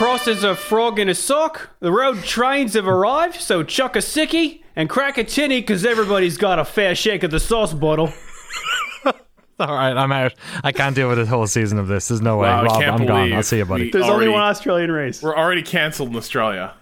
Don't get all cross as a frog in a sock. The road trains have arrived, so chuck a sickie and crack a tinny because everybody's got a fair shake of the sauce bottle. All right, I'm out. I can't deal with the whole season of this. There's no way. Wow, Rob, I'm gone. I'll see you, buddy. we- There's only one Australian race. We're already canceled in Australia.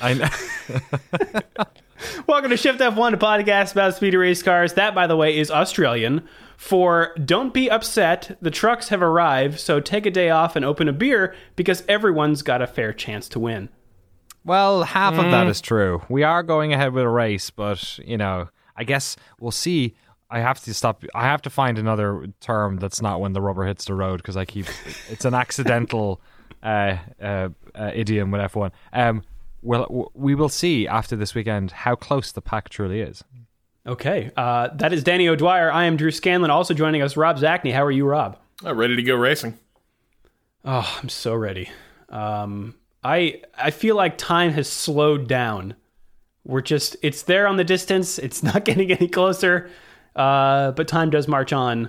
I know. Welcome to Shift F1, a podcast about speedy race cars. That, by the way, is Australian. For don't be upset, the trucks have arrived, so take a day off and open a beer because everyone's got a fair chance to win. Well, half of Mm. that is true. We are going ahead with a race, but you know, I guess we'll see. I have to stop. I have to find another term that's not when the rubber hits the road because I keep. It's an accidental uh, uh, uh, idiom with F one. Um, well, we will see after this weekend how close the pack truly is. Okay, uh, that is Danny O'Dwyer. I am Drew Scanlon. Also joining us, Rob Zacny. How are you, Rob? Uh, ready to go racing. Oh, I'm so ready. Um, I I feel like time has slowed down. We're just it's there on the distance. It's not getting any closer. Uh, but time does march on.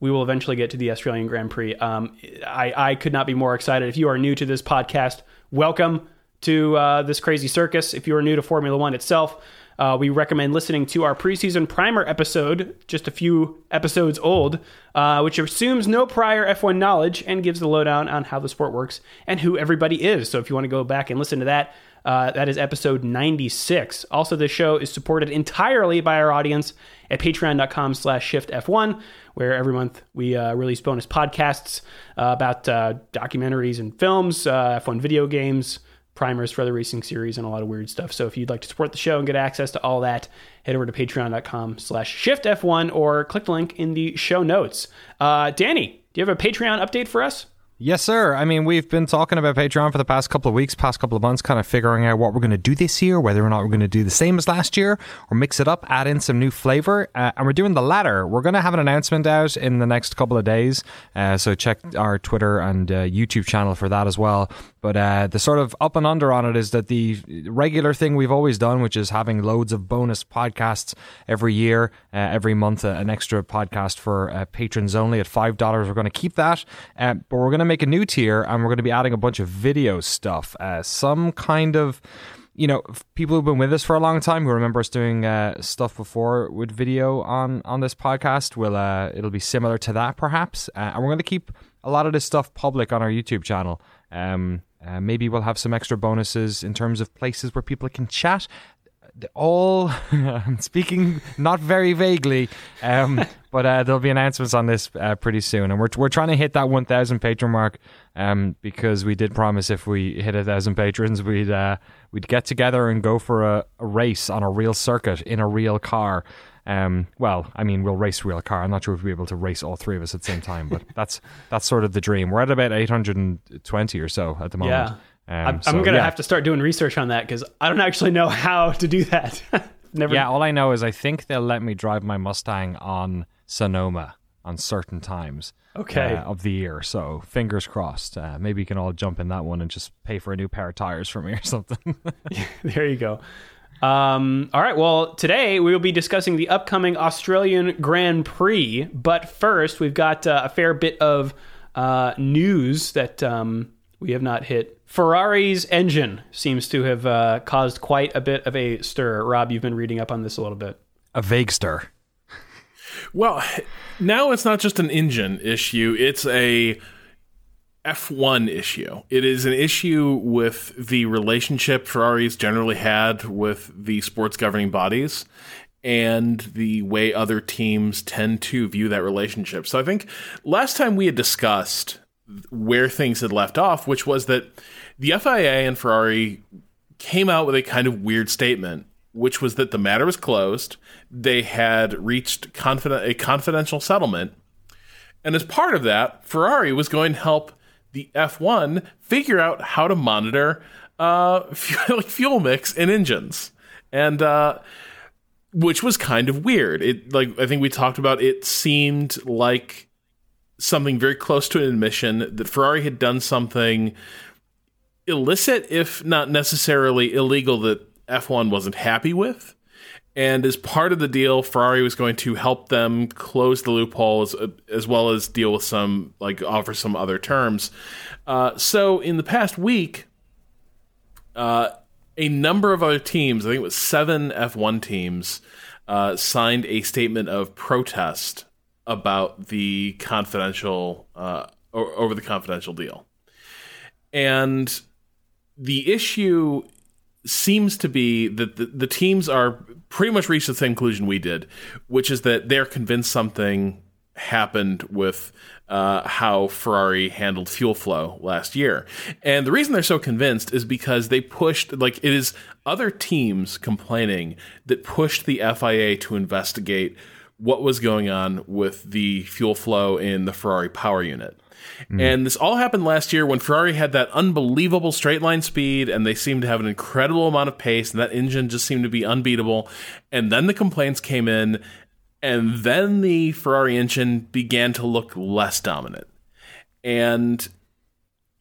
We will eventually get to the Australian Grand Prix. Um, I I could not be more excited. If you are new to this podcast, welcome to uh, this crazy circus. If you are new to Formula One itself. Uh, we recommend listening to our preseason primer episode, just a few episodes old, uh, which assumes no prior F1 knowledge and gives the lowdown on how the sport works and who everybody is. So if you want to go back and listen to that, uh, that is episode 96. Also, this show is supported entirely by our audience at patreon.com slash shiftf1, where every month we uh, release bonus podcasts uh, about uh, documentaries and films, uh, F1 video games, primers for the racing series and a lot of weird stuff. So if you'd like to support the show and get access to all that, head over to patreon.com slash shiftf1 or click the link in the show notes. Uh, Danny, do you have a Patreon update for us? Yes, sir. I mean, we've been talking about Patreon for the past couple of weeks, past couple of months, kind of figuring out what we're going to do this year, whether or not we're going to do the same as last year or mix it up, add in some new flavor. Uh, and we're doing the latter. We're going to have an announcement out in the next couple of days. Uh, so check our Twitter and uh, YouTube channel for that as well. But uh, the sort of up and under on it is that the regular thing we've always done, which is having loads of bonus podcasts every year, uh, every month, uh, an extra podcast for patrons only at $5. We're going to keep that. But we're going to make a new tier and we're going to be adding a bunch of video stuff. Uh, some kind of you know, people who've been with us for a long time who remember us doing uh, stuff before with video on on this podcast will uh, it'll be similar to that perhaps, uh, and we're going to keep a lot of this stuff public on our YouTube channel. Um, uh, maybe we'll have some extra bonuses in terms of places where people can chat. All speaking not very vaguely, um, but uh, there'll be announcements on this uh, pretty soon, and we're we're trying to hit that 1,000 patron mark um, because we did promise if we hit a thousand patrons, we'd uh, we'd get together and go for a, a race on a real circuit in a real car. Um, well, I mean, we'll race real car. I'm not sure if we'll be able to race all three of us at the same time, but that's that's sort of the dream. We're at about 820 or so at the moment. Yeah. Um, I'm, so, I'm going to yeah. have to start doing research on that because I don't actually know how to do that. Never. Yeah, all I know is I think they'll let me drive my Mustang on Sonoma on certain times Okay. uh, of the year. So fingers crossed. Uh, maybe you can all jump in that one and just pay for a new pair of tires for me or something. There you go. Um, all right. Well, today we will be discussing the upcoming Australian Grand Prix. But first, we've got uh, a fair bit of uh, news that um, we have not hit. Ferrari's engine seems to have uh, caused quite a bit of a stir. Rob, you've been reading up on this a little bit. a vague stir. Well, now it's not just an engine issue, it's a F1 issue. It is an issue with the relationship Ferrari's generally had with the sports governing bodies and the way other teams tend to view that relationship. So I think last time we had discussed where things had left off, which was that the FIA and Ferrari came out with a kind of weird statement, which was that the matter was closed. They had reached confiden- a confidential settlement. And as part of that, Ferrari was going to help the F1 figure out how to monitor uh, fuel, fuel mix in engines. And, uh, which was kind of weird. It, like, I think we talked about, it seemed like something very close to an admission that Ferrari had done something illicit, if not necessarily illegal, that F1 wasn't happy with. And as part of the deal, Ferrari was going to help them close the loophole as, as well as deal with some, like, offer some other terms. Uh, so in the past week, uh, a number of other teams, I think it was seven F1 teams, uh, signed a statement of protest about the confidential, uh, over the confidential deal. And the issue seems to be that the, the teams are pretty much reached the same conclusion we did, which is that they're convinced something happened with uh, how Ferrari handled fuel flow last year. And the reason they're so convinced is because they pushed, like, it is other teams complaining that pushed the FIA to investigate what was going on with the fuel flow in the Ferrari power unit. Mm. And this all happened last year when Ferrari had that unbelievable straight line speed and they seemed to have an incredible amount of pace and that engine just seemed to be unbeatable. And then the complaints came in and then the Ferrari engine began to look less dominant. And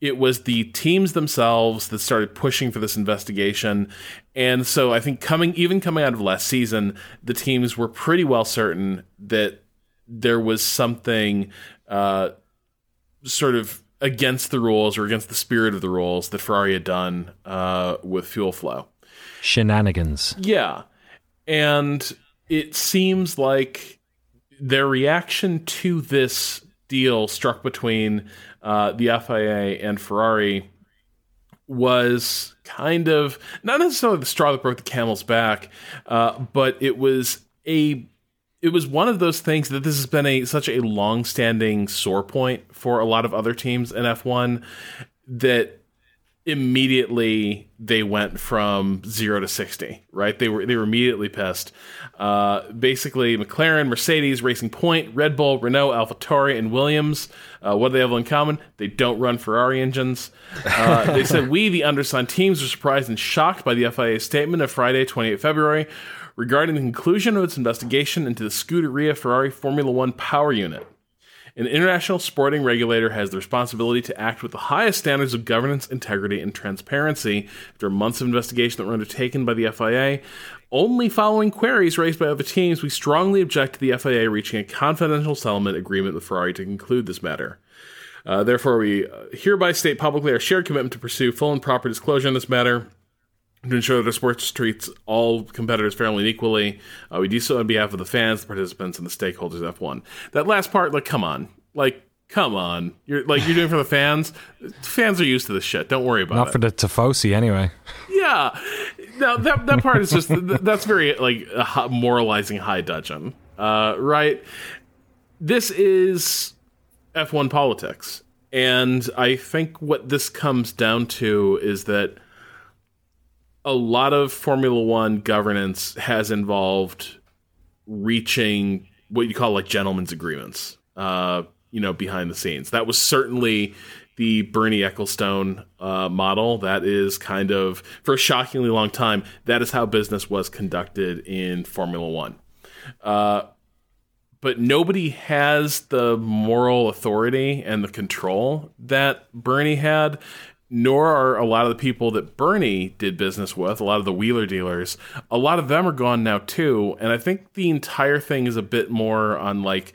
it was the teams themselves that started pushing for this investigation. And so I think coming even coming out of last season, the teams were pretty well certain that there was something uh, sort of against the rules or against the spirit of the rules that Ferrari had done uh, with fuel flow. Shenanigans. Yeah. And it seems like their reaction to this deal struck between uh, the FIA and Ferrari was kind of not necessarily the straw that broke the camel's back, uh, but it was a it was one of those things that this has been a such a long-standing sore point for a lot of other teams in F1 that immediately they went from 0 to 60 right? They were they were immediately pissed. Uh, basically mclaren mercedes racing point red bull renault alphatauri and williams uh, what do they have in common? They don't run ferrari engines. Uh, they said we the undersigned teams are surprised and shocked by the fia statement of friday 28 february regarding the conclusion of its investigation into the Scuderia Ferrari Formula One power unit. An international sporting regulator has the responsibility to act with the highest standards of governance, integrity, and transparency. After months of investigation that were undertaken by the FIA, only following queries raised by other teams, we strongly object to the FIA reaching a confidential settlement agreement with Ferrari to conclude this matter. Uh, therefore, we uh, hereby state publicly our shared commitment to pursue full and proper disclosure on this matter to ensure that the sports treats all competitors fairly and equally. Uh, we do so on behalf of the fans, the participants, and the stakeholders of F1. That last part, like, come on, like, come on, you're like you're doing for the fans. Fans are used to this shit. Don't worry about Not it. Not for the Tifosi, anyway. Yeah, no, that that part is just that's very like a moralizing high dudgeon, uh, right? This is F1 politics, and I think what this comes down to is that a lot of Formula One governance has involved reaching what you call like gentlemen's agreements, uh, you know, behind the scenes. That was certainly the Bernie Ecclestone uh, model. That is kind of, for a shockingly long time, that is how business was conducted in Formula One. Uh, but nobody has the moral authority and the control that Bernie had nor are a lot of the people that Bernie did business with, a lot of the wheeler dealers, a lot of them are gone now too. And I think the entire thing is a bit more on like,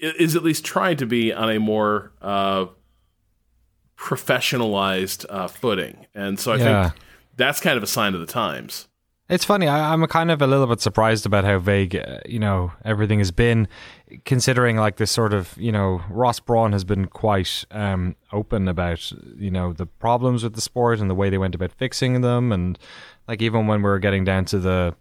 is at least trying to be on a more uh, professionalized uh, footing. And so I yeah. think that's kind of a sign of the times. It's funny. I, am kind of a little bit surprised about how vague, uh, you know, everything has been, considering like this sort of, you know, Ross Brawn has been quite um, open about, you know, the problems with the sport and the way they went about fixing them, and like even when we were getting down to the,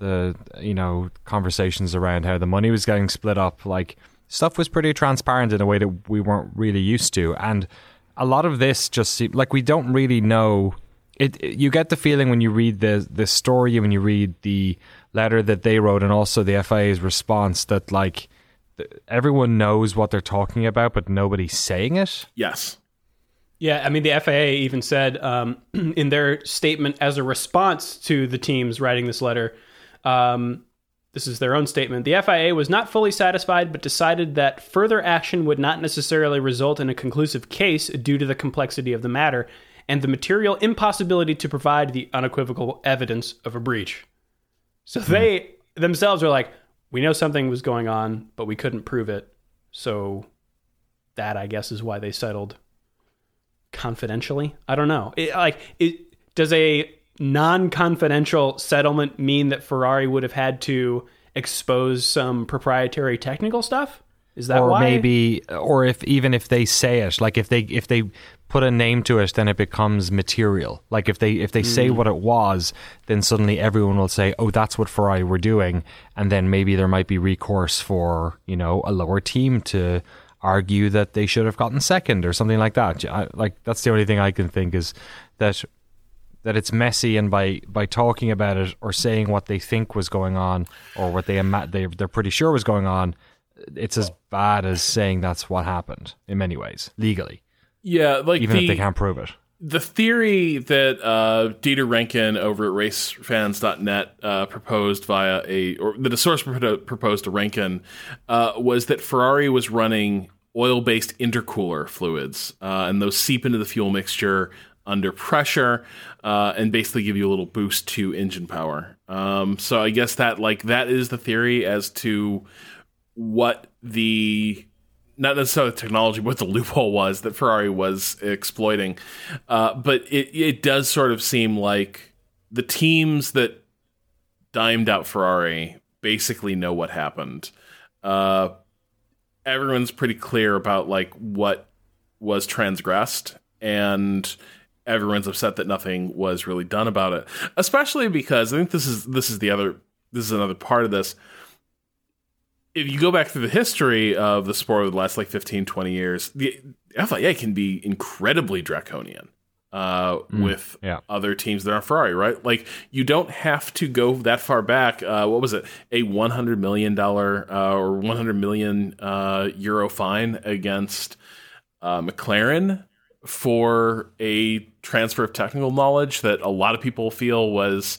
the, you know, conversations around how the money was getting split up, like stuff was pretty transparent in a way that we weren't really used to, and a lot of this just seemed like we don't really know it, it, you get the feeling when you read the the story when you read the letter that they wrote and also the FIA's response that like everyone knows what they're talking about but nobody's saying it. Yes. Yeah, I mean the FAA even said um, in their statement as a response to the teams writing this letter. Um, this is their own statement. The FIA was not fully satisfied, but decided that further action would not necessarily result in a conclusive case due to the complexity of the matter and the material impossibility to provide the unequivocal evidence of a breach. So hmm. they themselves are like, we know something was going on, but we couldn't prove it. So that I guess is why they settled confidentially. I don't know. It, like, it does a non-confidential settlement mean that Ferrari would have had to expose some proprietary technical stuff? Is that or why? maybe or if even if they say it like if they if they put a name to it then it becomes material like if they if they say Hmm. what it was then suddenly everyone will say oh that's what Ferrari were doing and then maybe there might be recourse for you know a lower team to argue that they should have gotten second or something like that I, like that's the only thing I can think is that that it's messy and by by talking about it or saying what they think was going on or what they ima- they they're pretty sure was going on it's as bad as saying that's what happened in many ways legally Yeah, like even the, if they can't prove it the theory that uh, Dieter Rencken over at RaceFans.net uh, proposed via a, or that a source proposed to Rencken uh, was that Ferrari was running oil-based intercooler fluids, uh, and those seep into the fuel mixture under pressure, uh, and basically give you a little boost to engine power. Um, so I guess that like that is the theory as to what the not necessarily the technology, but what the loophole was that Ferrari was exploiting. Uh, but it, it does sort of seem like the teams that dimed out Ferrari basically know what happened. Uh, everyone's pretty clear about like what was transgressed, and everyone's upset that nothing was really done about it. Especially because I think this is this is the other this is another part of this if you go back through the history of the sport over the last like 15, 20 years, the FIA can be incredibly draconian uh, with yeah. other teams that are Ferrari, right? Like you don't have to go that far back. Uh, what was it? A one hundred million dollar uh, or one hundred million uh, euro fine against uh, McLaren for a transfer of technical knowledge that a lot of people feel was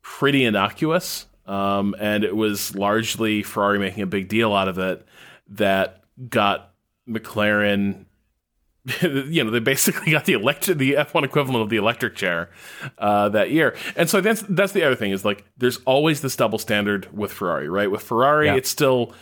pretty innocuous. Um, and it was largely Ferrari making a big deal out of it that got McLaren. You know, they basically got the electric, the F1 equivalent of the electric chair uh, that year, and so that's that's the other thing is like there's always this double standard with Ferrari, right? With Ferrari, Yeah. it's still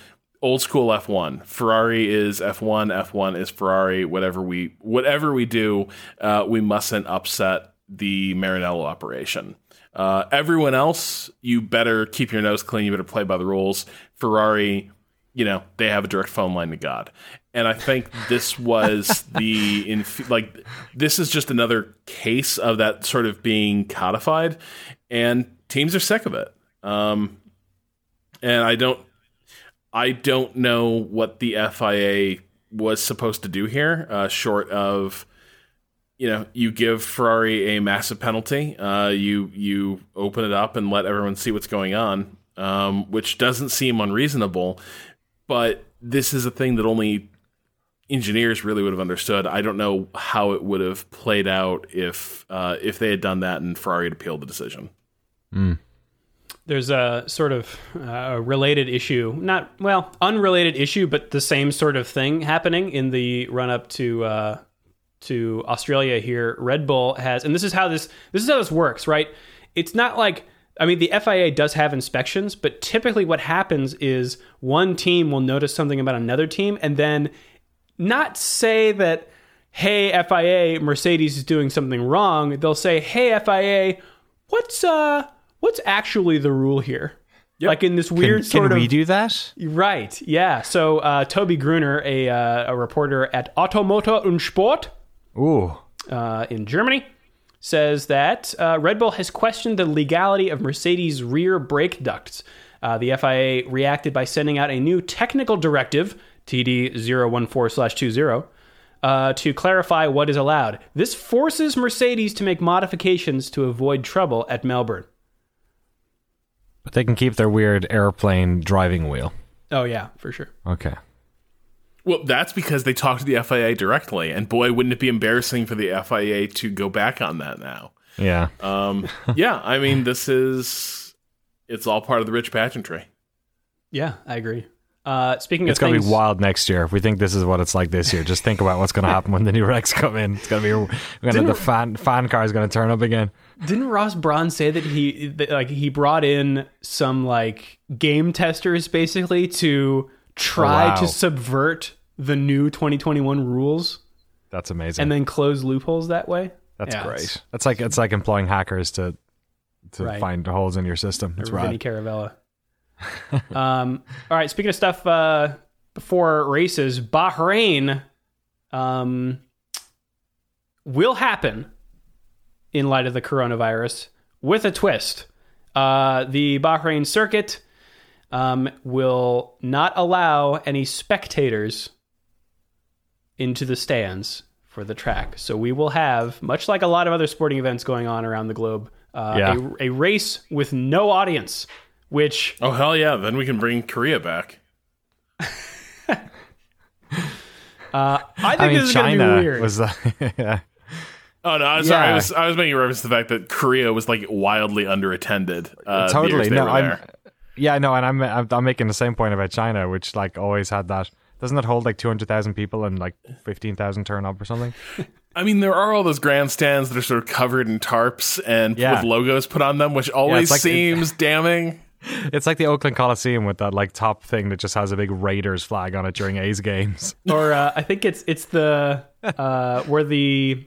old school F1. Ferrari is F1, F1 is Ferrari. Whatever we whatever we do, uh, we mustn't upset the Maranello operation. Uh, everyone else, you better keep your nose clean. You better play by the rules. Ferrari, you know, they have a direct phone line to God. And I think this was the in like this is just another case of that sort of being codified, and teams are sick of it. Um, and I don't, I don't know what the FIA was supposed to do here, uh, short of you know, you give Ferrari a massive penalty. Uh, you you open it up and let everyone see what's going on, um, which doesn't seem unreasonable. But this is a thing that only engineers really would have understood. I don't know how it would have played out if uh, if they had done that and Ferrari had appealed the decision. There's a sort of uh, related issue, not well, unrelated issue, but the same sort of thing happening in the run up to uh, to Australia here. Red Bull has, and this is how this this is how this works, right? It's not like I mean, the FIA does have inspections, but typically what happens is one team will notice something about another team, and then not say that, "Hey, FIA, Mercedes is doing something wrong." They'll say, "Hey, FIA, what's uh, what's actually the rule here?" Like in this weird can, sort can of we do that Right. Yeah. So uh, Tobi Grüner, a uh, a reporter at Auto Motor und Sport ooh uh, in Germany, says that uh, Red Bull has questioned the legality of Mercedes' rear brake ducts. Uh, the FIA reacted by sending out a new technical directive, TD 014/20, uh, to clarify what is allowed. This forces Mercedes to make modifications to avoid trouble at Melbourne. but they can keep their weird airplane driving wheel Oh yeah, for sure. okay Well, that's because they talked to the FIA directly, and boy, wouldn't it be embarrassing for the FIA to go back on that now? yeah Um, yeah, I mean, this is it's all part of the rich pageantry. Yeah, I agree. Uh, speaking It's of it's going to things, be wild next year. If we think this is what it's like this year, just think about what's going to happen when the new Rex come in. It's going to be we're gonna, Didn't- the fan fan car is going to turn up again. didn't Ross Brawn say that he that, like he brought in some like game testers basically to try Oh, wow. to subvert the new 2021 rules That's amazing. and then close loopholes that way? That's Yeah, great. it's- That's like it's like employing hackers to to Right. find holes in your system. That's or Vinny right. Caravella. um, all right. Speaking of stuff uh, before races, Bahrain um, will happen in light of the coronavirus with a twist. Uh, the Bahrain circuit um, will not allow any spectators into the stands for the track. So we will have, much like a lot of other sporting events going on around the globe, uh, Yeah. a, a race with no audience, which Oh hell yeah! Then we can bring Korea back. uh, I think I mean, this is going to China be weird. was uh, yeah. Oh no, I'm sorry. I was I was making reference to the fact that Korea was like wildly underattended. Uh, the totally years they no. were I'm there. yeah no, and I'm, I'm I'm making the same point about China, which like always had that. Doesn't it hold like two hundred thousand people and like fifteen thousand turn up or something? I mean, there are all those grandstands that are sort of covered in tarps and Yeah. with logos put on them, which always like- seems damning. It's like the Oakland Coliseum with that like top thing that just has a big Raiders flag on it during A's games. or uh, I think it's it's the uh, where the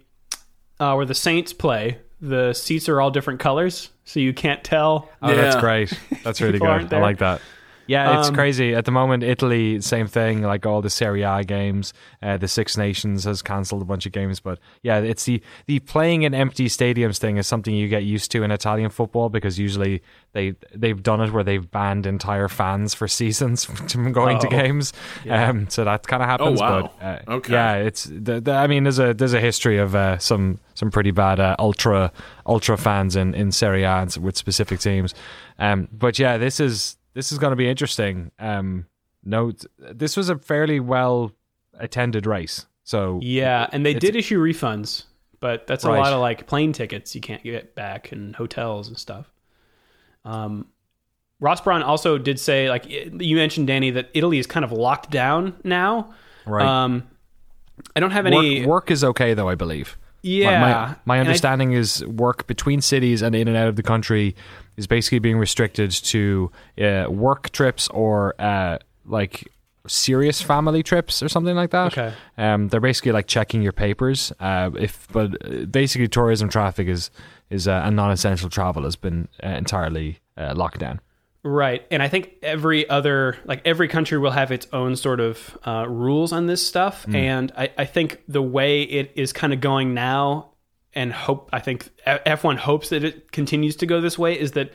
uh, where the Saints play. The seats are all different colors, so you can't tell. Oh, that's great. That's really good. I like that. Yeah, it's Um, crazy. At the moment, Italy, same thing. Like all the Serie A games, uh, the Six Nations has cancelled a bunch of games. But yeah, it's the the playing in empty stadiums thing is something you get used to in Italian football because usually they they've done it where they've banned entire fans for seasons from going to Oh, games. Um, so that kind of happens. Oh, wow. But uh, Okay. yeah, it's the, the, I mean, there's a there's a history of uh, some some pretty bad uh, ultra ultra fans in in Serie A with specific teams. Um, but yeah, this is this is going to be interesting. Um, no, this was a fairly well attended race. So Yeah, and they did issue refunds, but that's a lot of like plane tickets you can't get back and hotels and stuff. Um, Ross Brawn also did say, like you mentioned, Danny, that Italy is kind of locked down now. right, Um, I don't have work, any. work is okay though. I believe. My- yeah, my, my I- understanding is work between cities and in and out of the country is basically being restricted to uh, work trips or uh, like serious family trips or something like that. Okay. Um, they're basically like checking your papers. Uh, if but basically tourism traffic is is uh, and non-essential travel has been uh, entirely uh, locked down. Right. And I think every other, like every country will have its own sort of uh, rules on this stuff. And I, I think the way it is kind of going now, and hope, I think F1 hopes that it continues to go this way, is that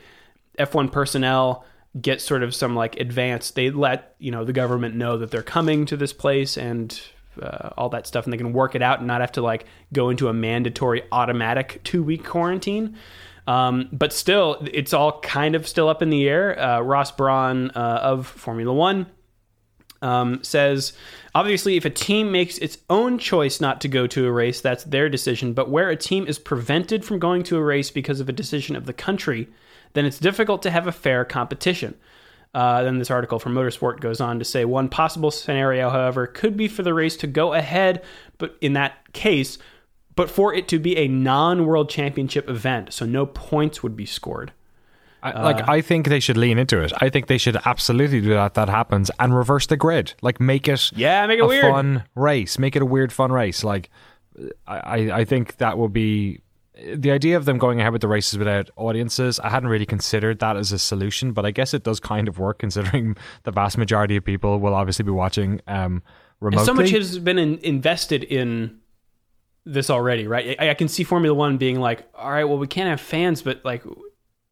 F1 personnel get sort of some like advance. They let, you know, the government know that they're coming to this place and uh, all that stuff, and they can work it out and not have to like go into a mandatory automatic two week quarantine. Um, but still, it's all kind of still up in the air. Uh, Ross Brawn uh, of Formula One um, says obviously, if a team makes its own choice not to go to a race, that's their decision. But where a team is prevented from going to a race because of a decision of the country, then it's difficult to have a fair competition. Uh, then this article from Motorsport goes on to say one possible scenario, however, could be for the race to go ahead, but in that case, but for it to be a non-world championship event, so no points would be scored. I, like I think they should lean into it. I think they should absolutely do that. That happens and reverse the grid. Like make it Yeah, make it a weird. fun race. Make it a weird fun race. Like I, I- I think that will be the idea of them going ahead with the races without audiences. I hadn't really considered that as a solution, but I guess it does kind of work considering the vast majority of people will obviously be watching um, remotely. And so much has been in, invested in this already, right? I, I can see Formula One being like, all right, well, we can't have fans, but like,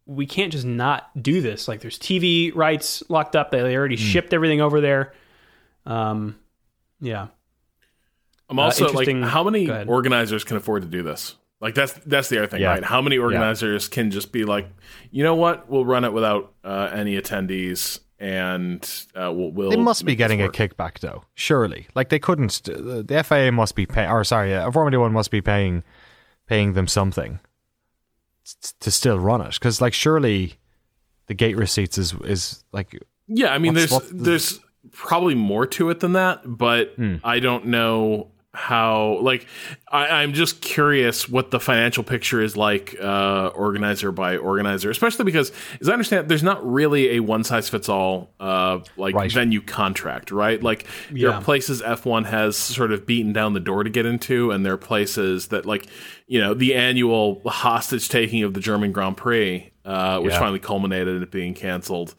we can't just not do this. Like, there's TV rights locked up. They Hmm. already shipped everything over there. Um, yeah. I'm also like, interesting- how many organizers can afford to do this? Like that's that's the other thing, Yeah. right? How many organizers can just be like, you know what, we'll run it without uh, any attendees, and uh, we'll, we'll. They must be getting a kickback though. Surely, like they couldn't. The FIA must be paying or sorry, uh, Formula One must be paying paying them something to still run it. Because like surely the gate receipts is is like Yeah, I mean, there's there's probably more to it than that, but I don't know how like I, i'm just curious what the financial picture is like uh organizer by organizer especially because as i understand there's not really a one size fits all uh like Right. venue contract right like there are places f1 has sort of beaten down the door to get into and there are places that like you know the annual hostage taking of the german grand prix uh which Yeah. finally culminated in it being canceled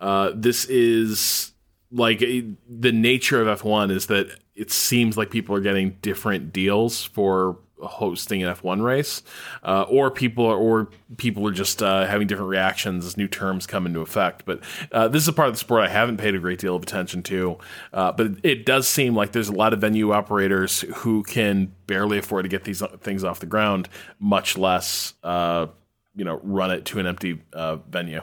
uh this is like the nature of F1 is that it seems like people are getting different deals for hosting an F1 race, uh, or people are, or people are just uh, having different reactions as new terms come into effect. But uh, this is a part of the sport I haven't paid a great deal of attention to. Uh, but it, does seem like there's a lot of venue operators who can barely afford to get these things off the ground, much less uh, you know run it to an empty uh, venue.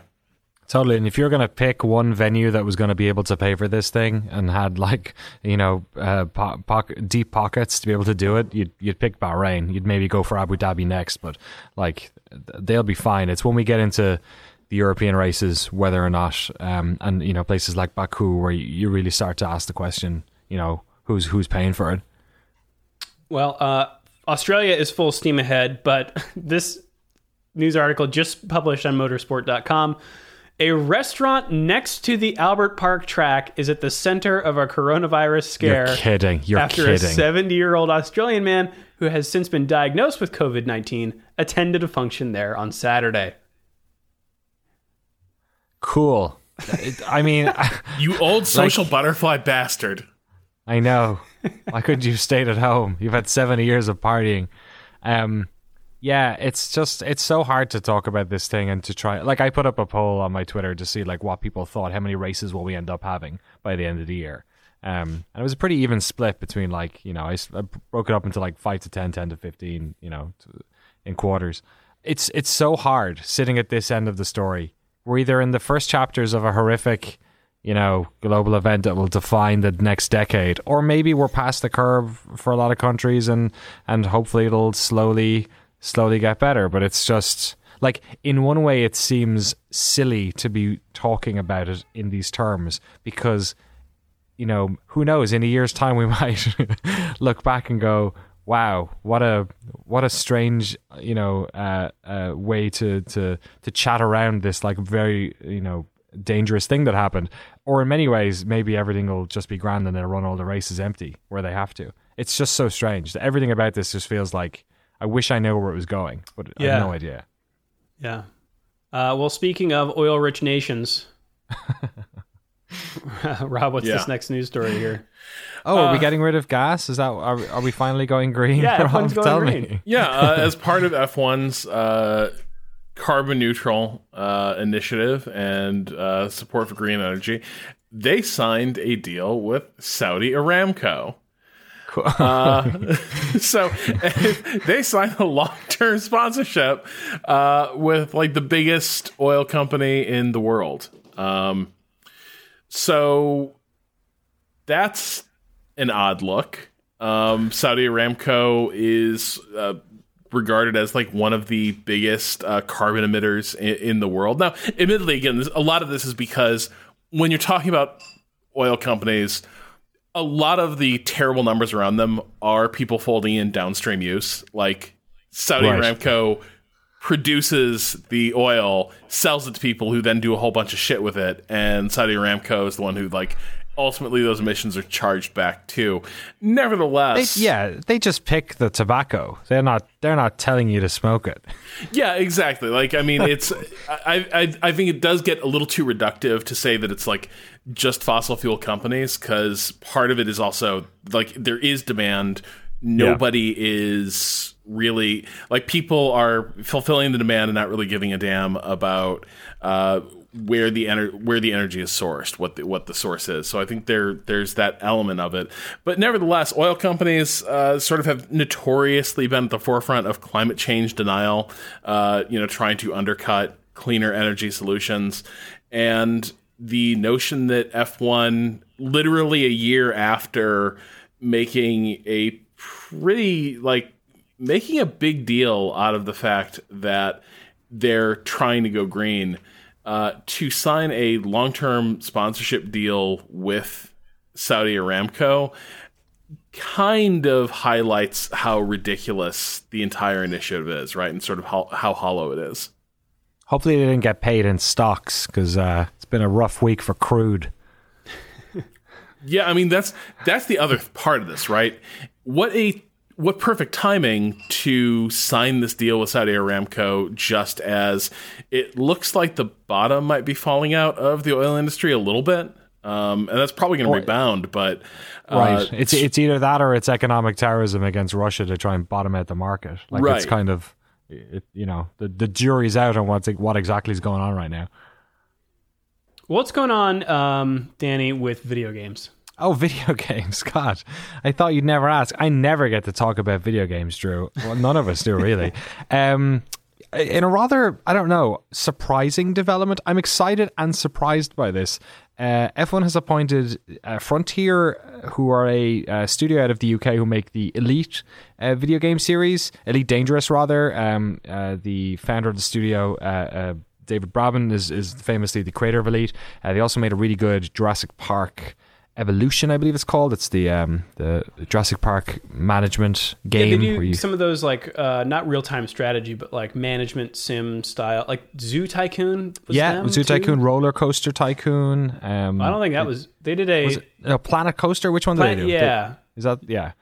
Totally. And if you're going to pick one venue that was going to be able to pay for this thing and had like, you know, uh, po- deep pockets to be able to do it, you'd, you'd pick Bahrain. You'd maybe go for Abu Dhabi next, but like they'll be fine. It's when we get into the European races, whether or not, um, and, you know, places like Baku where you, you really start to ask the question, you know, who's, who's paying for it? Well, uh, Australia is full steam ahead, but this news article just published on motorsport.com. A restaurant next to the Albert Park track is at the center of a coronavirus scare. You're kidding. You're after a 70 year old Australian man who has since been diagnosed with COVID 19 attended a function there on Saturday. cool. I mean, You old social butterfly bastard. I know. Why couldn't you have stayed at home? You've had 70 years of partying. Um, yeah, it's just it's so hard to talk about this thing and to try. Like I put up a poll on my Twitter to see like what people thought. How many races will we end up having by the end of the year? Um, and it was a pretty even split between like you know I broke it up into like five to 10, 10 to fifteen. You know, to, in quarters. It's it's so hard sitting at this end of the story. We're either in the first chapters of a horrific you know, global event that will define the next decade, or maybe we're past the curve for a lot of countries, and and hopefully it'll slowly slowly get better. But it's just like in one way, it seems silly to be talking about it in these terms because you know who knows in a year's time we might look back and go wow what a what a strange you know uh, uh, way to to to chat around this like very you know dangerous thing that happened or in many ways maybe everything will just be grand and they'll run all the races empty where they have to it's just so strange everything about this just feels like i wish i knew where it was going but i Yeah. have no idea Yeah. Uh, well, speaking of oil rich nations, Rob, what's Yeah. this next news story here? oh are we Uh, getting rid of gas is that are, we- are we finally going green Yeah, Rob? everyone's going Tell green. me yeah, uh, as part of F1's uh, carbon neutral uh, initiative and uh, support for green energy, they signed a deal with Saudi Aramco. Uh, so they signed a long-term sponsorship uh, with like the biggest oil company in the world. Um, so that's an odd look. Um, Saudi Aramco is uh, regarded as like one of the biggest uh, carbon emitters in, in the world. Now, admittedly, again, this, a lot of this is because when you're talking about oil companies, a lot of the terrible numbers around them are people folding in downstream use. Like Saudi Right. Aramco produces the oil, sells it to people who then do a whole bunch of shit with it, and Saudi Aramco is the one who like ultimately those emissions are charged back to. They, Nevertheless, yeah, they just pick the tobacco. They're not. They're not telling you to smoke it. Yeah, exactly. Like, I mean, it's. I, I, I think it does get a little too reductive to say that it's like just fossil fuel companies because part of it is also like there is demand. Nobody is really like people are fulfilling the demand and not really giving a damn about uh, where the ener- where the energy is sourced, what the, what the source is. So I think there there's that element of it. But nevertheless, oil companies uh, sort of have notoriously been at the forefront of climate change denial. Uh, you know, trying to undercut cleaner energy solutions and the notion that F1 literally a year after making a pretty like making a big deal out of the fact that they're trying to go green uh, to sign a long term sponsorship deal with Saudi Aramco kind of highlights how ridiculous the entire initiative is, right? And sort of how, how hollow it is. Hopefully, they didn't get paid in stocks because uh, it's been a rough week for crude. yeah, I mean that's that's the other part of this, right? What a what perfect timing to sign this deal with Saudi Aramco just as it looks like the bottom might be falling out of the oil industry a little bit. Um, and that's probably going to rebound, but uh, right, it's it's either that or it's economic terrorism against Russia to try and bottom out the market. Like right. it's kind of, it, you know, the the jury's out on what's what exactly is going on right now. What's going on, um, Danny, with video games? Oh, video games. God, I thought you'd never ask. I never get to talk about video games, Drew. Well, none of us do, really. Um, in a rather, I don't know, surprising development, I'm excited and surprised by this. Uh, F1 has appointed uh, Frontier, who are a uh, studio out of the UK who make the Elite uh, video game series, Elite Dangerous, rather. Um, uh, the founder of the studio, uh, David Braben, is, is famously the creator of Elite. they also made a really good Jurassic Park Evolution, I believe it's called. It's the um, the Jurassic Park management game. Yeah, they you... some of those like uh, not real time strategy, but like management sim style, like Zoo Tycoon. yeah, Zoo too? Tycoon, Roller Coaster Tycoon. Um, I don't think that was. They did a it, no, Planet Coaster. Which one did they do? Yeah, they, is that yeah?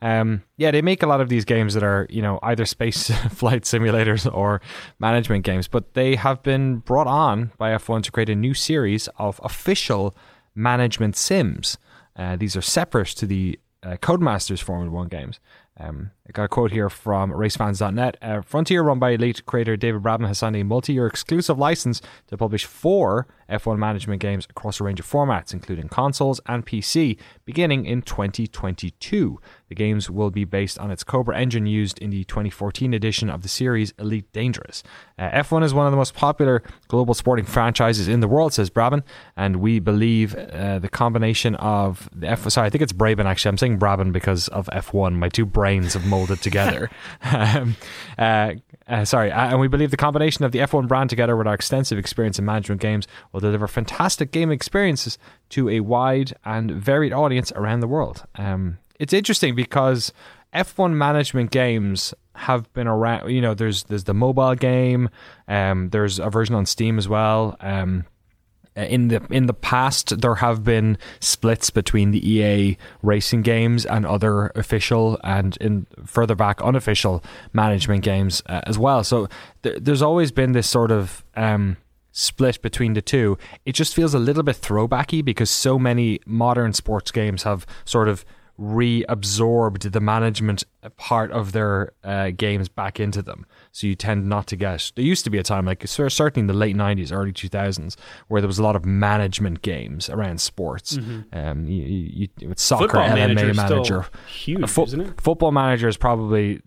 Um, yeah, they make a lot of these games that are, you know, either space flight simulators or management games, but they have been brought on by F1 to create a new series of official management sims. Uh, these are separate to the uh, Codemasters Formula One games. Um, I got a quote here from racefans.net. Uh, Frontier, run by elite creator David Braben, has signed a multi year exclusive license to publish four F1 management games across a range of formats, including consoles and PC, beginning in 2022. The games will be based on its Cobra engine used in the 2014 edition of the series Elite Dangerous. Uh, F1 is one of the most popular global sporting franchises in the world, says Braben, and we believe uh, the combination of the F. Sorry, I think it's Braben actually. I'm saying Brabham because of F1. My two brains have molded together. um, uh, uh, sorry, uh, and we believe the combination of the F1 brand together with our extensive experience in management games will deliver fantastic game experiences to a wide and varied audience around the world. Um, it's interesting because F1 management games have been around. You know, there's there's the mobile game. Um, there's a version on Steam as well. Um, in the in the past, there have been splits between the EA racing games and other official and in further back unofficial management games uh, as well. So th- there's always been this sort of um, split between the two. It just feels a little bit throwbacky because so many modern sports games have sort of reabsorbed the management part of their uh, games back into them. So you tend not to get. There used to be a time, like certainly in the late '90s, early 2000s, where there was a lot of management games around sports. Mm-hmm. Um, you, you, soccer, Football LMA manager, huge, fo- isn't it? Football manager is probably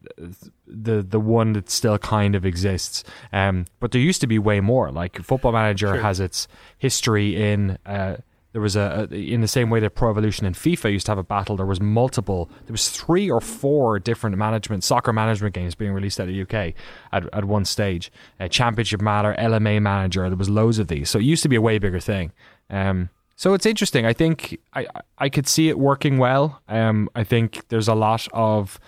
the the one that still kind of exists. Um, but there used to be way more. Like Football Manager sure. has its history in. Uh, there was a, a, in the same way that Pro Evolution and FIFA used to have a battle. There was multiple. There was three or four different management soccer management games being released out of the UK at, at one stage. Uh, Championship Manager, LMA Manager. There was loads of these. So it used to be a way bigger thing. Um, so it's interesting. I think I I could see it working well. Um, I think there's a lot of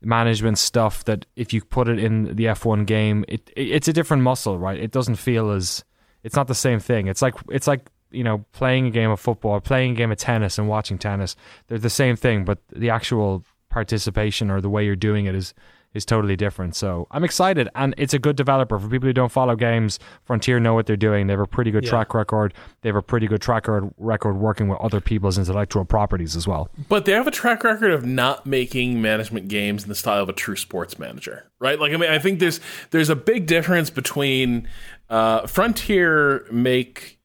management stuff that if you put it in the F1 game, it, it it's a different muscle, right? It doesn't feel as it's not the same thing. It's like it's like you know, playing a game of football, playing a game of tennis, and watching tennis, they're the same thing, but the actual participation or the way you're doing it is is totally different. So I'm excited, and it's a good developer for people who don't follow games. Frontier know what they're doing. They have a pretty good yeah. track record. They have a pretty good track record working with other people's intellectual properties as well. But they have a track record of not making management games in the style of a true sports manager, right? Like I mean, I think there's there's a big difference between uh, Frontier make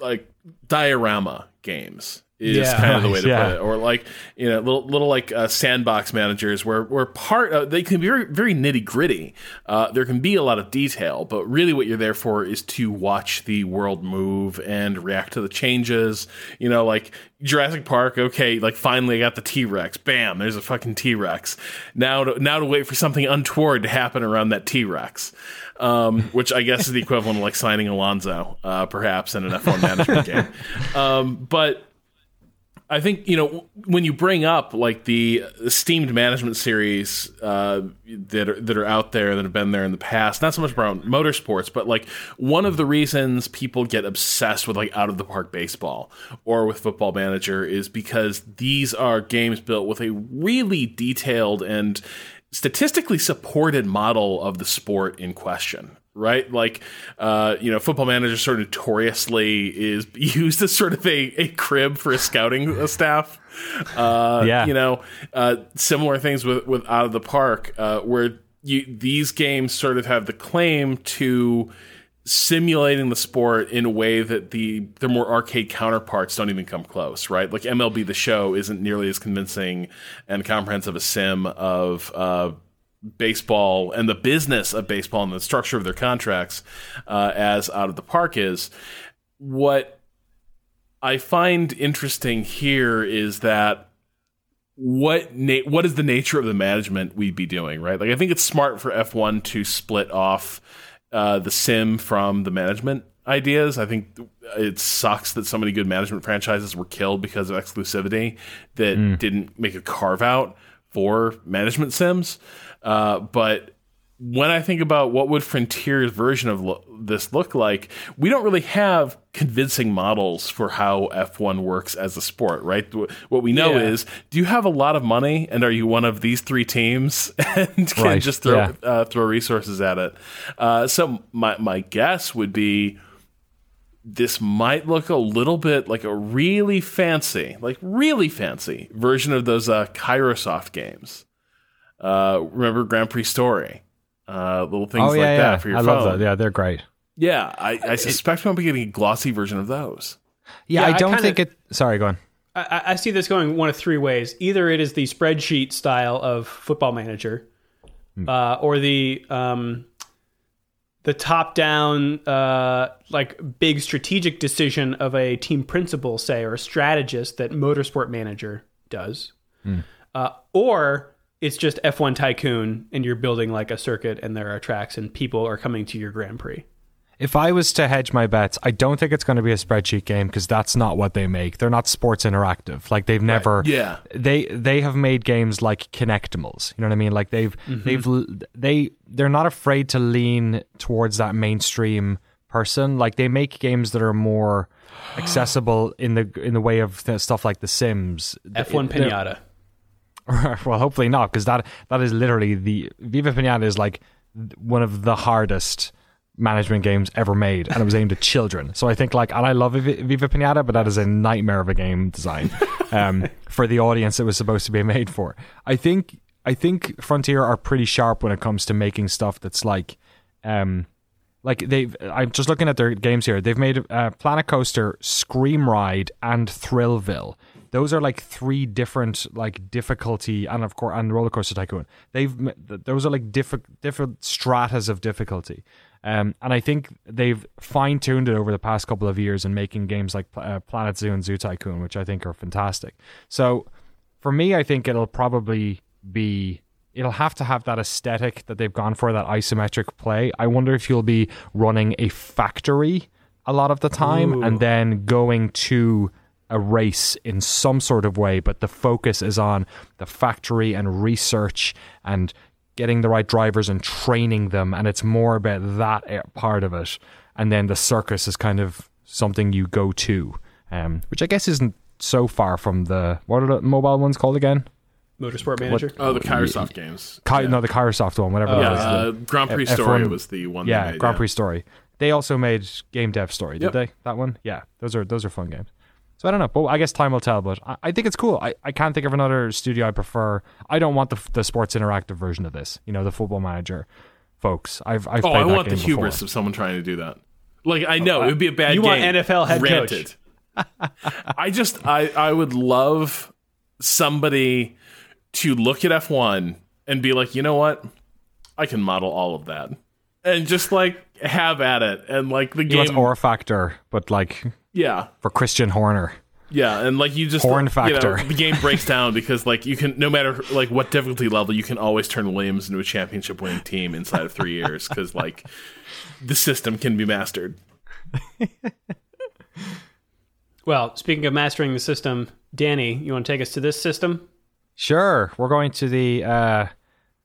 like diorama games is Yeah. kind of the way to Yeah. put it, or like you know, little little like uh, sandbox managers where where part uh, they can be very very nitty gritty. Uh, there can be a lot of detail, but really what you're there for is to watch the world move and react to the changes. You know, like Jurassic Park. Okay, like finally I got the T Rex. Bam, there's a fucking T Rex. Now to, now to wait for something untoward to happen around that T Rex. Um, which I guess is the equivalent of like signing Alonso, uh, perhaps in an F1 management game. Um, but I think you know when you bring up like the esteemed management series uh, that are, that are out there that have been there in the past, not so much around motorsports, but like one of the reasons people get obsessed with like out of the park baseball or with Football Manager is because these are games built with a really detailed and statistically supported model of the sport in question right? Like, uh, you know, Football Manager sort of notoriously is used as sort of a, a crib for a scouting staff. Uh, Yeah. you know, uh, similar things with with Out of the Park, uh, where you these games sort of have the claim to simulating the sport in a way that the their more arcade counterparts don't even come close, right? Like MLB the Show isn't nearly as convincing and comprehensive a sim of uh, baseball and the business of baseball and the structure of their contracts uh, as out of the park is. What I find interesting here is that what na- what is the nature of the management we'd be doing, right? Like I think it's smart for F1 to split off uh, the sim from the management ideas. I think it sucks that so many good management franchises were killed because of exclusivity that didn't make a carve out for management sims. Uh, but when I think about what would Frontier's version of lo- this look like, we don't really have convincing models for how F1 works as a sport, right? What we know Yeah. is, do you have a lot of money, and are you one of these three teams, and can Right, just throw yeah. uh, throw resources at it? Uh, so my my guess would be this might look a little bit like a really fancy, like really fancy version of those uh, Kairosoft games. Uh, remember Grand Prix Story? Uh, little things Oh like yeah, that for your I phone. love that. Yeah, they're great. Yeah, I, I suspect we'll be getting a glossy version of those. Yeah, Yeah, I I don't kinda- think it. Sorry, go on. I, I- I see this going one of three ways. Either it is the spreadsheet style of Football Manager, uh, or the um, the top down uh, like big strategic decision of a team principal, say, or a strategist that Motorsport Manager does, uh, or it's just F1 Tycoon and you're building like a circuit and there are tracks and people are coming to your Grand Prix. If I was to hedge my bets, I don't think it's going to be a spreadsheet game because that's not what they make. They're not sports interactive. Like they've never. Yeah. They they have made games like Kinectimals. You know what I mean? Like they've mm-hmm. they've they they're not afraid to lean towards that mainstream person. Like they make games that are more accessible in the in the way of th- stuff like The Sims. F1 They're- Pinata. well, hopefully not, because that that is literally the Viva Pinata is like one of the hardest management games ever made, and it was aimed at children. So I think like, and I love Viva Viva Pinata, but that is a nightmare of a game design um, for the audience it was supposed to be made for. I think I think Frontier are pretty sharp when it comes to making stuff that's like. Um, like they've, I'm just looking at their games here. They've made uh, Planet Coaster, Scream Ride, and Thrillville. Those are like three different like difficulty, and of course, and Roller Coaster Tycoon. They've those are like different different stratas of difficulty. Um, and I think they've fine tuned it over the past couple of years in making games like uh, Planet Zoo and Zoo Tycoon, which I think are fantastic. So for me, I think it'll probably be it'll have to have that aesthetic that they've gone for that isometric play. I wonder if you'll be running a factory a lot of the time and then going to a race in some sort of way, but the focus is on the factory and research and getting the right drivers and training them and it's more about that uh, part of it and then the circus is kind of something you go to um, which i guess isn't so far from the what are the mobile ones called again Motorsport Manager. Oh, the Kairosoft games. Ki- yeah. No, the Kairosoft one, whatever yeah, that is. uh, The- Grand Prix F- Story F1 was the one. yeah, they made, Grand yeah. Prix Story. They also made Game Dev Story, did Yep. they? That one? Yeah, those are those are fun games. So I don't know, but I guess time will tell. But I, I think it's cool. I, I can't think of another studio I prefer. I don't want the the sports interactive version of this. You know, the Football Manager, folks. I've I've Oh, played I that want the game before. hubris of someone trying to do that. Like I oh, know it would be a bad You game. want NFL head coach. I just I I would love somebody to look at F1 and be like, "You know what? I can model all of that." And just like have at it and like the He wants game or factor, but like Yeah. for Christian Horner. Yeah, and like you just Horn you know, factor. the game breaks down because like you can no matter like what difficulty level you can always turn Williams into a championship winning team inside of 3 years cuz like the system can be mastered. Well, speaking of mastering the system, Danny, you want to take us to this system? Sure, we're going to the uh,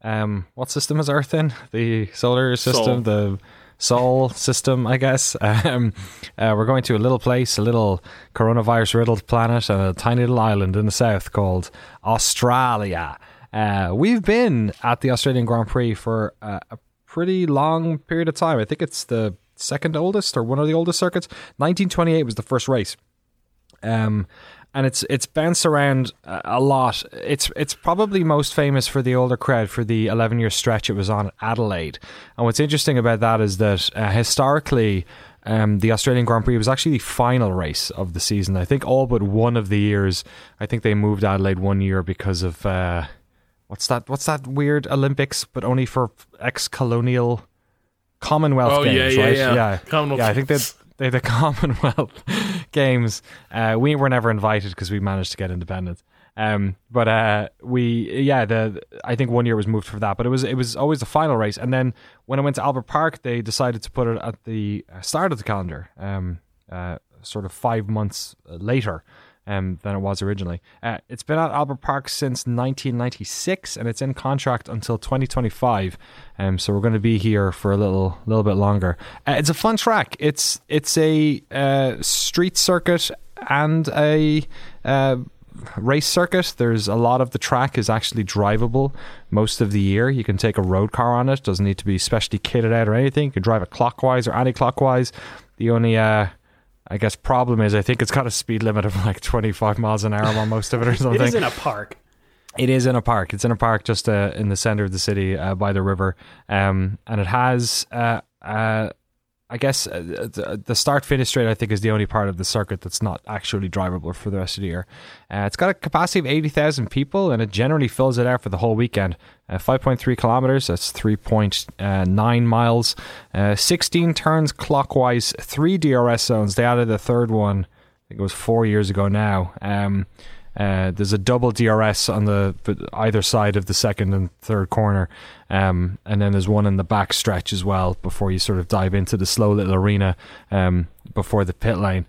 um, what system is Earth in? The solar system, Sol. the Sol system, I guess. Um, uh, we're going to a little place, a little coronavirus riddled planet, and a tiny little island in the south called Australia. Uh, we've been at the Australian Grand Prix for uh, a pretty long period of time. I think it's the second oldest or one of the oldest circuits. 1928 was the first race um, and it's it's bounced around a lot. It's it's probably most famous for the older crowd for the 11 year stretch it was on at Adelaide. And what's interesting about that is that uh, historically. Um, the Australian Grand Prix was actually the final race of the season. I think all but one of the years. I think they moved Adelaide one year because of uh, what's that? What's that weird Olympics, but only for ex-colonial Commonwealth Oh, yeah, games, yeah, right? yeah. yeah. Commonwealth Yeah, I think they They the Commonwealth Games. Uh, we were never invited because we managed to get independence. Um, but uh, we, yeah, the I think one year was moved for that, but it was it was always the final race. And then when I went to Albert Park, they decided to put it at the start of the calendar, um, uh, sort of five months later. Um, than it was originally. Uh, it's been at Albert Park since 1996, and it's in contract until 2025. Um, so we're going to be here for a little, little bit longer. Uh, it's a fun track. It's it's a uh, street circuit and a uh, race circuit. There's a lot of the track is actually drivable most of the year. You can take a road car on it. Doesn't need to be specially kitted out or anything. You can drive it clockwise or anti-clockwise. The only uh, I guess problem is I think it's got a speed limit of like 25 miles an hour on most of it or something. It is in a park. It is in a park. It's in a park just uh, in the center of the city uh, by the river, um, and it has. Uh, uh, I guess uh, the, start finish straight. I think is the only part of the circuit that's not actually drivable for the rest of the year. Uh, it's got a capacity of eighty thousand people, and it generally fills it out for the whole weekend. Uh, Five point three kilometers. That's three point nine miles. Uh, Sixteen turns clockwise. Three DRS zones. They added the third one. I think it was four years ago now. Um, uh, there's a double DRS on the either side of the second and third corner, um, and then there's one in the back stretch as well before you sort of dive into the slow little arena um, before the pit lane.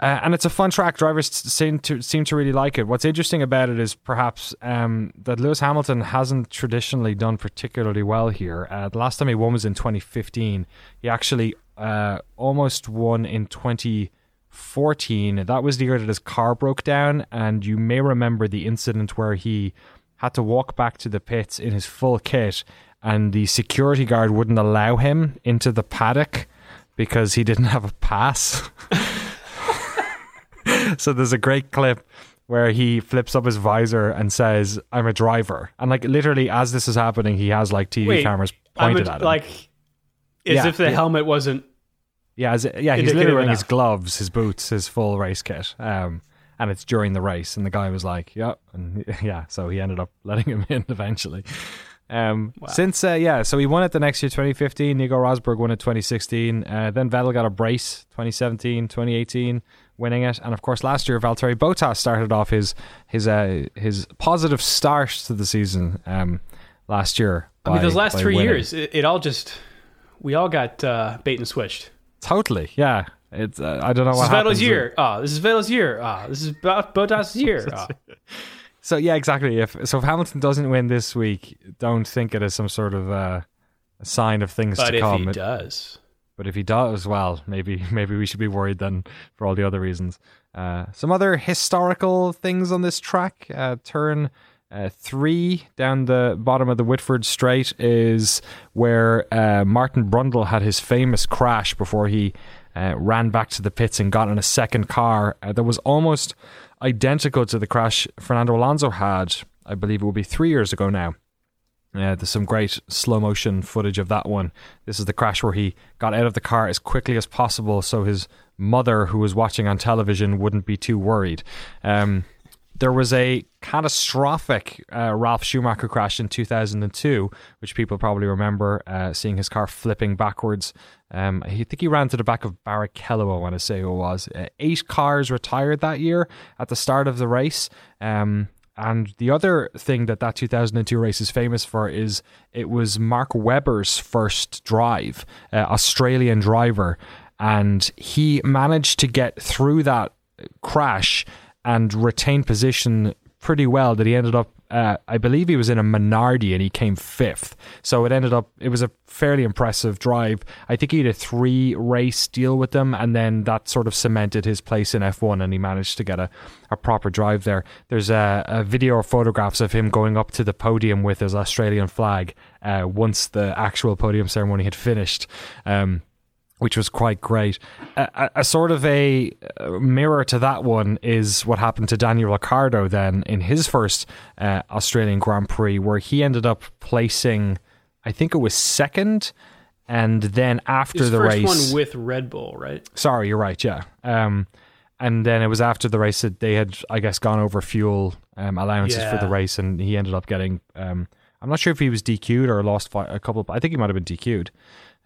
Uh, and it's a fun track. Drivers seem to seem to really like it. What's interesting about it is perhaps um, that Lewis Hamilton hasn't traditionally done particularly well here. Uh, the last time he won was in 2015. He actually uh, almost won in 20. 14. That was the year that his car broke down, and you may remember the incident where he had to walk back to the pits in his full kit, and the security guard wouldn't allow him into the paddock because he didn't have a pass. so there's a great clip where he flips up his visor and says, "I'm a driver," and like literally as this is happening, he has like TV Wait, cameras pointed a- at him. like as Yeah, if the helmet wasn't. Yeah, as, yeah, he's literally wearing his gloves, his boots, his full race kit. Um, and it's during the race, and the guy was like, "Yeah," and yeah, so he ended up letting him in eventually. Um, Since uh, yeah, so he won it the next year, 2015. Nico Rosberg won it 2016. Uh, then Vettel got a brace, 2017, 2018, winning it, and of course last year Valtteri Bottas started off his his uh, his positive start to the season um, last year. I mean, those last three winning. years, it, it all just we all got uh, bait and switched. Totally, yeah. It's uh, I don't know This what is. Vettel's year. Oh, this is Vettel's year. Oh, this is Bo- Bottas' year. Oh. So yeah, exactly. If so, if Hamilton doesn't win this week, don't think it as some sort of uh, a sign of things But to if come. he It- does, But if he does, well, maybe maybe we should be worried then for all the other reasons. Uh, some other historical things on this track. Uh, turn uh, three down the bottom of the Whitford Straight is where uh, Martin Brundle had his famous crash before he uh, ran back to the pits and got in a second car uh, that was almost identical to the crash Fernando Alonso had. I believe it will be three years ago now. Yeah, there's some great slow motion footage of that one. This is the crash where he got out of the car as quickly as possible so his mother who was watching on television wouldn't be too worried. Um, there was a catastrophic uh, Ralf Schumacher crash in 2002, which people probably remember uh, seeing his car flipping backwards. Um, I think he ran to the back of Barrichello, I want to say it was. Uh, eight cars retired that year at the start of the race. Um, and the other thing that that 2002 race is famous for is it was Mark Webber's first drive, uh, Australian driver, and he managed to get through that crash and retain position pretty well that he ended up uh, I believe he was in a Minardi and he came fifth. So it ended up, it was a fairly impressive drive. I think he had a three race deal with them, and then that sort of cemented his place in F1, and he managed to get a, a proper drive there. There's a, a video or photographs of him going up to the podium with his Australian flag uh, once the actual podium ceremony had finished. Um, which was quite great. A, a, sort of a mirror to that one is what happened to Daniel Ricciardo then in his first uh, Australian Grand Prix, where he ended up placing, I think it was second, and then after his the first race, one with Red Bull, right? Sorry, you're right. Yeah. Um, and then it was after the race that they had, I guess, gone over fuel um, allowances Yeah. for the race, and he ended up getting. Um, I'm not sure if he was DQ'd or lost fi- a couple. I think he might have been DQ'd.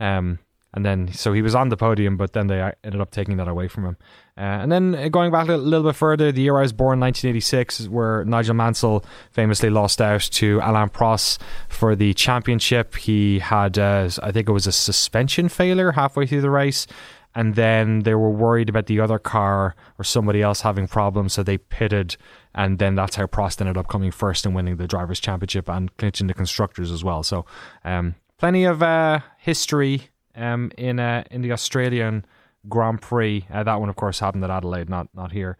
Um, and then so he was on the podium, but then they uh, ended up taking that away from him. Uh, and then uh, going back a little bit further, the year I was born, 1986, where Nigel Mansell famously lost out to Alain Prost for the championship. He had, uh, I think it was a suspension failure halfway through the race. And then they were worried about the other car or somebody else having problems, so they pitted. And then that's how Prost ended up coming first and winning the Drivers' Championship and clinching the Constructors as well. So, um, plenty of uh, history um, in uh, in the Australian Grand Prix. Uh, that one, of course, happened at Adelaide, not not here.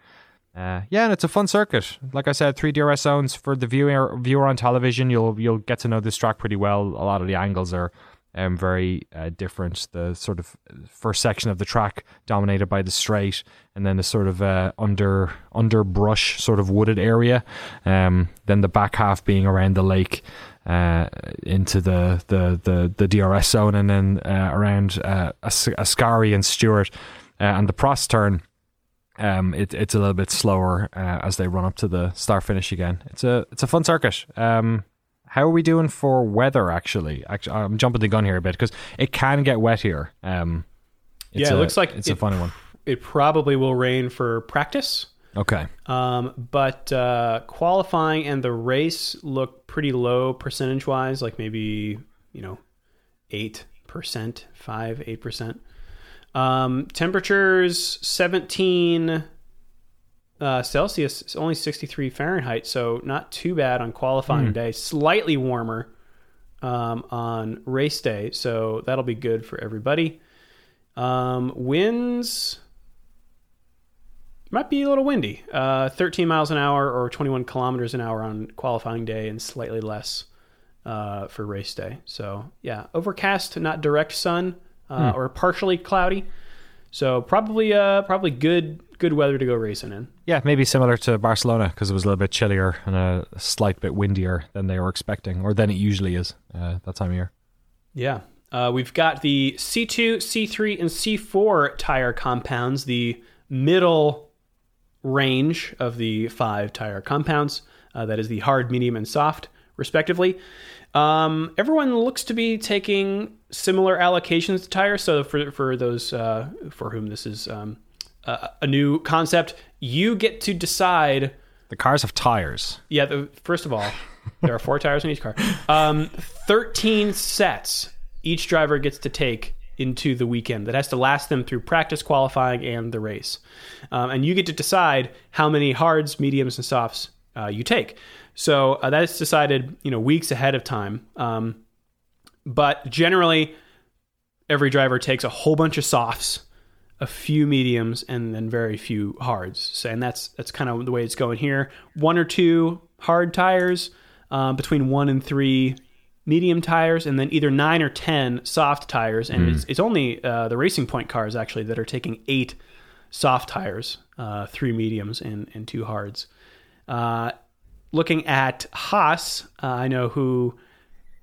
Uh, yeah, and it's a fun circuit. Like I said, three DRS zones for the viewer viewer on television. You'll you'll get to know this track pretty well. A lot of the angles are um, very uh, different. The sort of first section of the track dominated by the straight, and then the sort of uh, under underbrush sort of wooded area. Um, then the back half being around the lake uh, into the, the, the, the DRS zone, and then uh, around uh, As- Ascari and Stewart, uh, and the Prost turn. Um, it, it's a little bit slower uh, as they run up to the start finish again. It's a it's a fun circuit. Um, how are we doing for weather? Actually, actually, I'm jumping the gun here a bit because it can get wet here. Um, Yeah, it a- looks like it's a funny one. It probably will rain for practice. Okay, Um, but uh, qualifying and the race look pretty low percentage wise, like maybe, you know, 8%, 5, 8%. Um, temperatures 17 uh, Celsius, it's only 63 Fahrenheit, so not too bad on qualifying day. Slightly warmer um, on race day, so that'll be good for everybody. Um, winds might be a little windy. Uh, 13 miles an hour or 21 kilometers an hour on qualifying day, and slightly less uh, for race day. So yeah, overcast, not direct sun, uh, or partially cloudy. So probably uh, probably good good weather to go racing in. yeah, maybe similar to Barcelona because it was a little bit chillier and a slight bit windier than they were expecting, or than it usually is uh, that time of year. Yeah. Uh, we've got the C2, C3, and C4 tire compounds, the middle range of the five tire compounds. Uh, that is the hard, medium, and soft, respectively. Um, everyone looks to be taking similar allocations to tires. So for for those uh, for whom this is um, a, a new concept, you get to decide The cars have tires. yeah, the, first of all, there are four tires in each car. Um, 13 sets each driver gets to take into the weekend that has to last them through practice, qualifying, and the race. Um, and you get to decide how many hards, mediums, and softs uh, you take. So uh, that is decided, you know, weeks ahead of time. Um, but generally, every driver takes a whole bunch of softs, a few mediums, and then very few hards. So, and that's that's kind of the way it's going here. One or two hard tires, uh, between one and three medium tires, and then either nine or ten soft tires. And it's, it's only uh, the Racing Point cars actually that are taking eight soft tires, uh, three mediums, and and two hards. Uh, looking at Haas, uh, I know who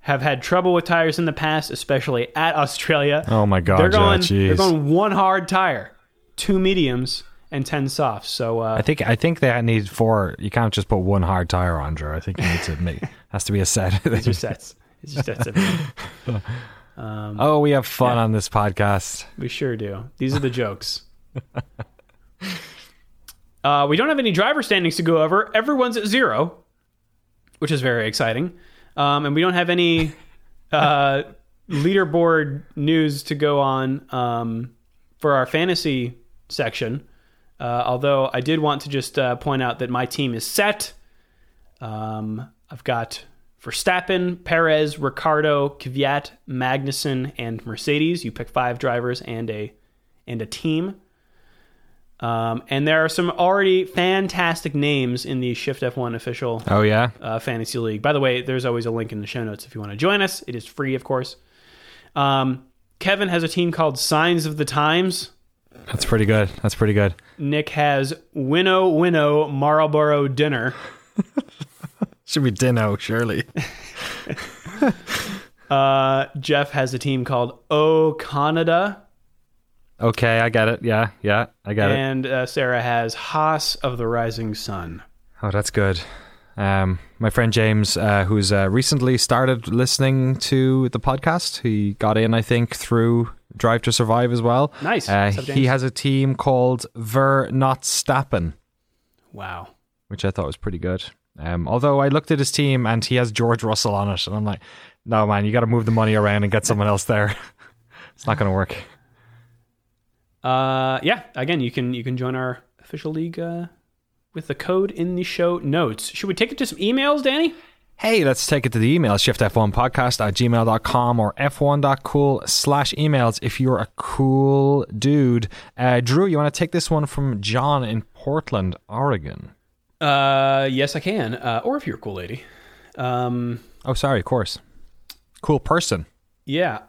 have had trouble with tires in the past, especially at Australia. Oh my God, they're going yeah, they're going one hard tire, two mediums, and ten softs. So uh, I think I think they need four. You can't just put one hard tire on, Drew. I think you need to make has to be a set. these are sets. It's just sets. Of oh, we have fun on this podcast. We sure do. These are the jokes. uh, we don't have any driver standings to go over. Everyone's at zero, which is very exciting. Um, and we don't have any uh, leaderboard news to go on um, for our fantasy section. Uh, although I did want to just uh, point out that my team is set. Um, I've got Verstappen, Perez, Ricciardo, Kvyat, Magnussen, and Mercedes. You pick five drivers and a and a team. Um, and there are some already fantastic names in the Shift F1 official Oh yeah, uh, fantasy league. By the way, there's always a link in the show notes if you want to join us. It is free, of course. Um, Kevin has a team called Signs of the Times. that's pretty good. That's pretty good. Nick has Winnow Winnow Marlboro Dinner. Should be Dino, surely. Uh, Jeff has a team called O Canada. Okay, I get it. Yeah, yeah, I get it. And uh, Sarah has Haas of the Rising Sun. Oh, that's good. Um, my friend James, uh, who's uh, recently started listening to the podcast, he got in, I think, through Drive to Survive as well. Nice. Uh, he has a team called Ver Not Stappen, Wow. which I thought was pretty good. Um, although I looked at his team and he has George Russell on it, and I'm like, no, man, you got to move the money around and get someone else there. it's not going to work. Uh, yeah. Again, you can you can join our official league uh, with the code in the show notes. Should we take it to some emails, Danny? Hey, let's take it to the email, shiftf1podcast at gmail.com or f1.cool slash emails if you're a cool dude. Uh, Drew, you want to take this one from John in Portland, Oregon? Uh, yes, I can. Uh, or if you're a cool lady. Um, Oh, sorry, of course. Cool person. yeah.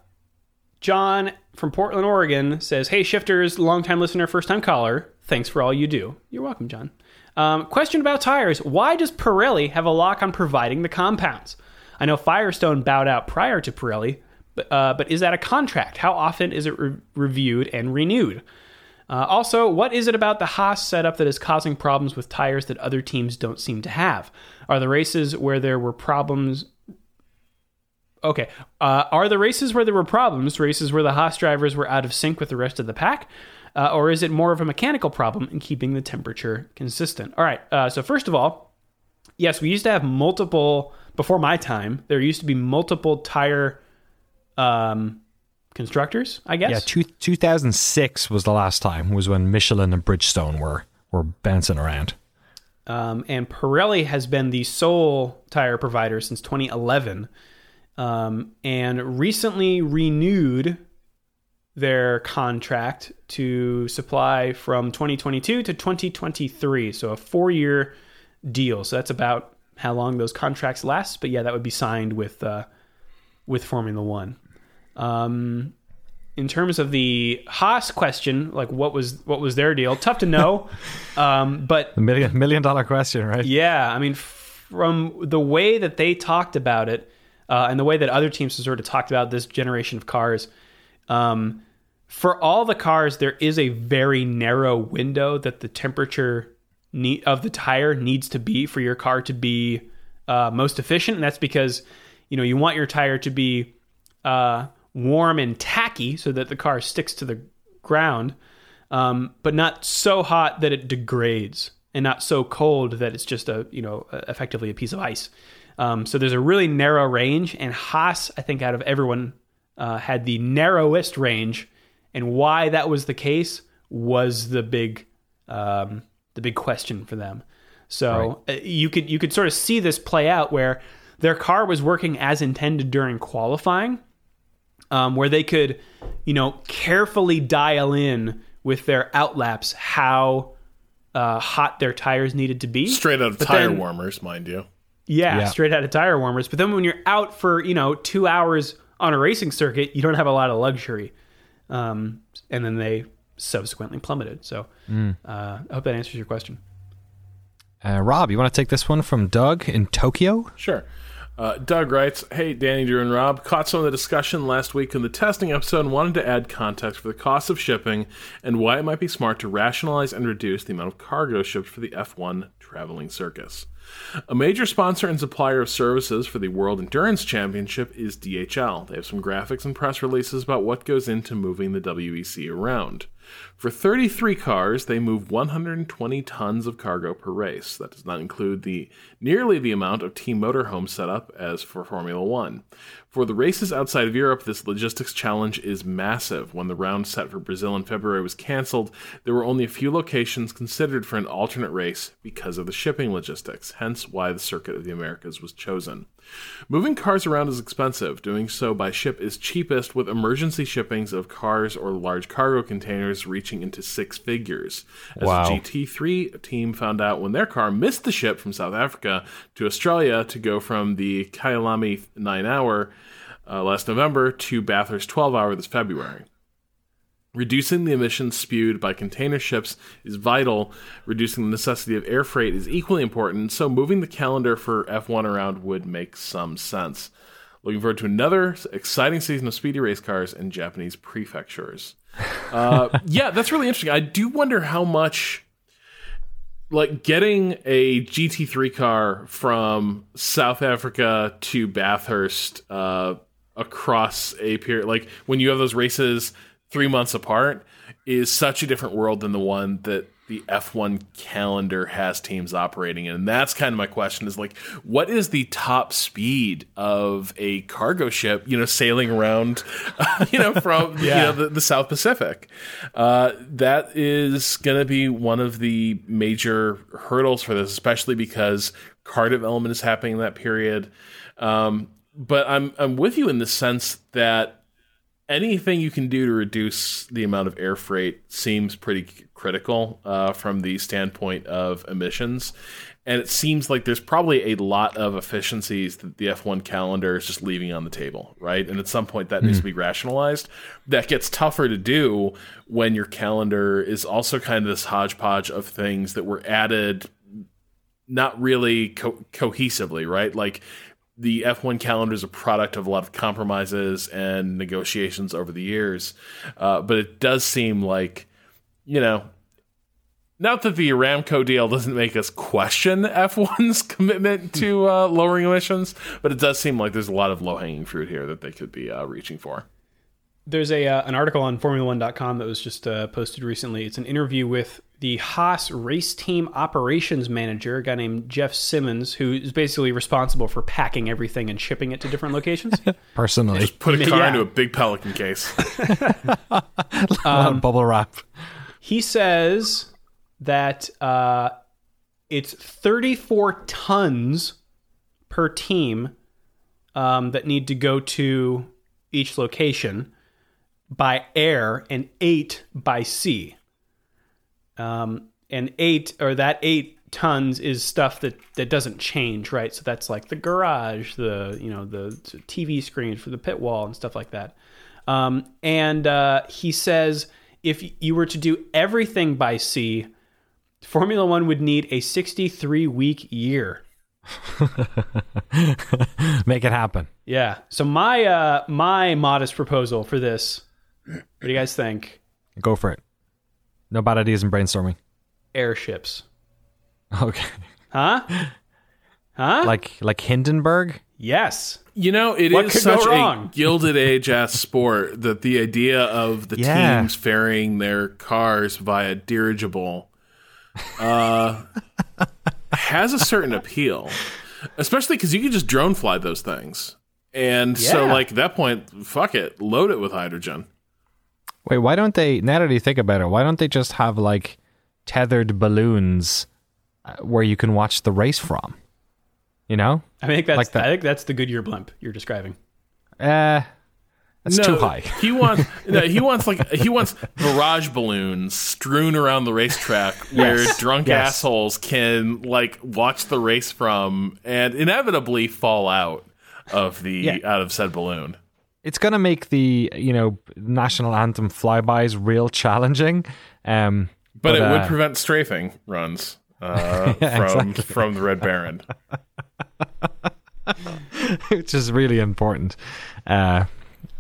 John from Portland, Oregon says, Hey, shifters, longtime listener, first time caller. Thanks for all you do. You're welcome, John. Um, question about tires. Why does Pirelli have a lock on providing the compounds? I know Firestone bowed out prior to Pirelli, but, uh, but is that a contract? How often is it re- reviewed and renewed? Uh, also, what is it about the Haas setup that is causing problems with tires that other teams don't seem to have? Are the races where there were problems Okay. Uh, are the races where there were problems races where the Haas drivers were out of sync with the rest of the pack? Uh, or is it more of a mechanical problem in keeping the temperature consistent? All right. Uh, so, first of all, yes, we used to have multiple, before my time, there used to be multiple tire um, constructors, I guess. Yeah, two, 2006 was the last time, was when Michelin and Bridgestone were, were bouncing around. Um, and Pirelli has been the sole tire provider since 2011 um, and recently renewed their contract to supply from 2022 to 2023. So a four year deal. So that's about how long those contracts last. But yeah, that would be signed with uh, with Formula One. Um, in terms of the Haas question, like what was what was their deal? Tough to know. um, but The million, million dollar question, right? yeah, I mean, from the way that they talked about it, uh, and the way that other teams have sort of talked about this generation of cars, um, for all the cars, there is a very narrow window that the temperature need, of the tire needs to be for your car to be uh, most efficient, and that's because you know you want your tire to be uh, warm and tacky so that the car sticks to the ground, um, but not so hot that it degrades, and not so cold that it's just a you know effectively a piece of ice. Um, so there's a really narrow range, and Haas, I think, out of everyone, uh, had the narrowest range, and why that was the case was the big um, the big question for them. So uh, you could you could sort of see this play out where their car was working as intended during qualifying, um, where they could, you know, carefully dial in with their outlaps how uh, hot their tires needed to be. Straight out of But tire then- warmers, mind you. Yeah, Yeah. straight out of tire warmers. But then when you're out for you know two hours on a racing circuit, you don't have a lot of luxury. Um, and then they subsequently plummeted. So uh, I hope that answers your question. Uh, Rob, you want to take this one from Doug in Tokyo? Sure. Uh, Doug writes, Hey, Danny, Drew, and Rob. Caught some of the discussion last week in the testing episode and wanted to add context for the cost of shipping and why it might be smart to rationalize and reduce the amount of cargo shipped for the F1 traveling circus. A major sponsor and supplier of services for the World Endurance Championship is DHL. They have some graphics and press releases about what goes into moving the WEC around. For 33 cars, they move 120 tons of cargo per race. That does not include the nearly the amount of team motorhome setup as for Formula 1. For the races outside of Europe, this logistics challenge is massive. When the round set for Brazil in February was cancelled, there were only a few locations considered for an alternate race because of the shipping logistics, hence why the Circuit of the Americas was chosen. Moving cars around is expensive. Doing so by ship is cheapest, with emergency shippings of cars or large cargo containers reaching into six figures. As Wow. the GT3 team found out when their car missed the ship from South Africa to Australia to go from the Kyalami 9 hour uh, last November to Bathurst 12 hour this February. Reducing the emissions spewed by container ships is vital. Reducing the necessity of air freight is equally important, so moving the calendar for F1 around would make some sense. Looking forward to another exciting season of speedy race cars in Japanese prefectures. Uh, yeah, that's really interesting. I do wonder how much, like, getting a GT3 car from South Africa to Bathurst uh, across a period, like when you have those races three months apart, is such a different world than the one that the F1 calendar has teams operating in. And that's kind of my question is like, what is the top speed of a cargo ship, you know, sailing around, you know, from, you know, the, the South Pacific? Uh, that is going to be one of the major hurdles for this, especially because car development is happening in that period. Um, but I'm, I'm with you in the sense that anything you can do to reduce the amount of air freight seems pretty critical uh, from the standpoint of emissions. And it seems like there's probably a lot of efficiencies that the F1 calendar is just leaving on the table, right? And at some point that needs to be rationalized. That gets tougher to do when your calendar is also kind of this hodgepodge of things that were added not really co- cohesively, right? Like the F1 calendar is a product of a lot of compromises and negotiations over the years. Uh, but it does seem like, you know, not that the Aramco deal doesn't make us question F1's commitment to uh, lowering emissions, but it does seem like there's a lot of low hanging fruit here that they could be uh, reaching for. There's a uh, an article on Formula1.com that was just uh, posted recently. It's an interview with the Haas race team operations manager, a guy named Jeff Simmons, who is basically responsible for packing everything and shipping it to different locations. Personally, Put a car Yeah. into a big Pelican case. Um, bubble wrap. he says that uh, it's 34 tons per team um, that need to go to each location by air and eight by sea. Um, and eight or that eight tons is stuff that that doesn't change, right? So that's like the garage, the you know the TV screen for the pit wall and stuff like that. Um, and uh, he says if you were to do everything by sea, Formula One would need a 63 week year. Make it happen. Yeah. So my uh, my modest proposal for this, what do you guys think? Go for it. No bad ideas in brainstorming. Airships, Okay. huh? Huh? Like like Hindenburg. yes. You know, it is What could go such a gilded age ass sport that the idea of the Yeah. teams ferrying their cars via dirigible uh, has a certain appeal, especially because you can just drone fly those things. And so, like, at that point, fuck it, load it with hydrogen. Wait, why don't they? Now that you think about it, why don't they just have like tethered balloons uh, where you can watch the race from? You know, I think that's Like that. I think that's the Goodyear blimp you're describing. uh, that's no, too high. He wants no, he wants like he wants barrage balloons strewn around the racetrack where Yes. drunk Yes. assholes can like watch the race from and inevitably fall out of the Yeah. out of said balloon. It's gonna make the you know national anthem flybys real challenging. Um, But, it would uh, prevent strafing runs uh, Yeah, from exactly. from the Red Baron. which is really important. Uh,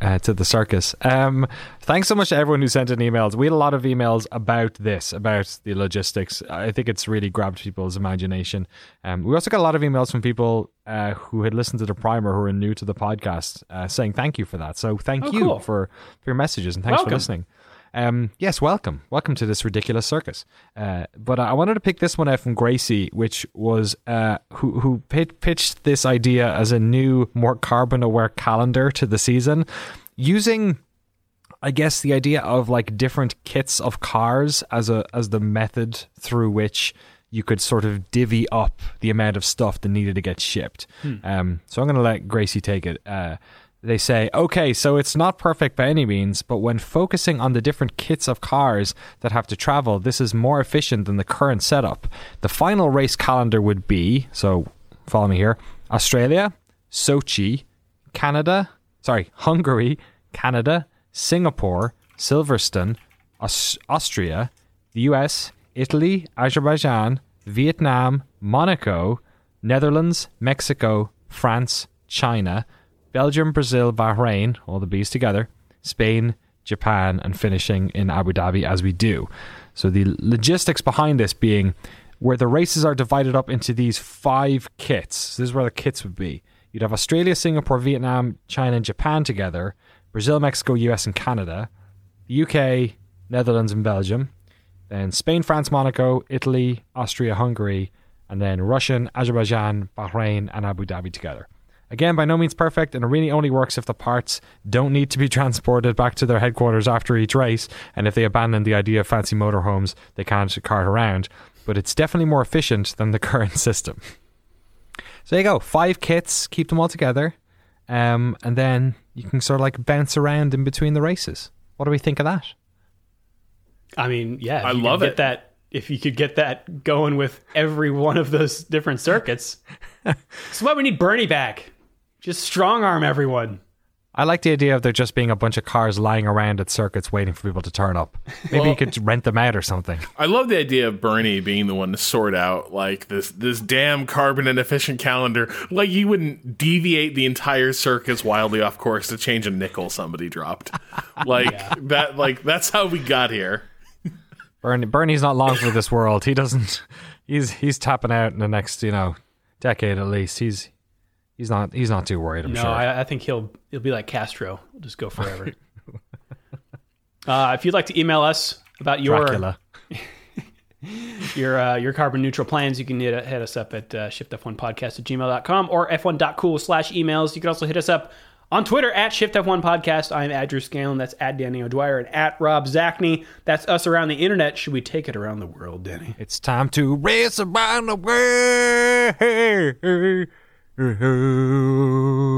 uh, to the circus. Um, thanks so much to everyone who sent in emails. We had a lot of emails about this, about the logistics. I think it's really grabbed people's imagination. Um, we also got a lot of emails from people uh, who had listened to the primer who are new to the podcast, uh, saying thank you for that. So thank Oh, you cool. for, for your messages and thanks Welcome. for listening. Um, yes, welcome, welcome to this ridiculous circus. Uh, but I wanted to pick this one out from Gracie, which was uh, who who pit- pitched this idea as a new, more carbon-aware calendar to the season, using, I guess, the idea of like different kits of cars as a as the method through which you could sort of divvy up the amount of stuff that needed to get shipped. Um, so I'm going to let Gracie take it. Uh, they say, okay, so it's not perfect by any means, but when focusing on the different kits of cars that have to travel, this is more efficient than the current setup. The final race calendar would be, so follow me here, Australia, Sochi, Canada, sorry, Hungary, Canada, Singapore, Silverstone, Aus- Austria, the US, Italy, Azerbaijan, Vietnam, Monaco, Netherlands, Mexico, France, China, Belgium, Brazil, Bahrain, all the B's together, Spain, Japan, and finishing in Abu Dhabi as we do. So the logistics behind this being where the races are divided up into these five kits. This is where the kits would be. You'd have Australia, Singapore, Vietnam, China, and Japan together, Brazil, Mexico, US, and Canada, the UK, Netherlands, and Belgium, then Spain, France, Monaco, Italy, Austria, Hungary, and then Russian, Azerbaijan, Bahrain, and Abu Dhabi together. Again, by no means perfect, and it really only works if the parts don't need to be transported back to their headquarters after each race, and if they abandon the idea of fancy motorhomes they can't cart around. But it's definitely more efficient than the current system. So there you go, five kits, keep them all together, um, and then you can sort of like bounce around in between the races. What do we think of that? I mean, yeah, I you love get it. That if you could get that going with every one of those different circuits, that's why we need Bernie back. Just strong arm everyone. I like the idea of there just being a bunch of cars lying around at circuits waiting for people to turn up. Maybe you could rent them out or something. I love the idea of Bernie being the one to sort out like this this damn carbon inefficient calendar. Like you wouldn't deviate the entire circus wildly off course to change a nickel somebody dropped. Like that like that's how we got here. Bernie, Bernie's not long for this world. He doesn't. He's he's tapping out in the next you know decade at least. He's he's not he's not too worried. I'm No, sure. I, I think he'll he'll be like Castro. He'll just go forever. uh, if you'd like to email us about your your uh, your carbon neutral plans, you can hit, hit us up at uh, shiftf1podcast at gmail.com or f1.cool slash emails. You can also hit us up on Twitter at shiftf1podcast. I'm at Drew Scanlon. That's at Danny O'Dwyer and at Rob Zacny. That's us around the internet. Should we take it around the world, Danny? It's time to race around the world.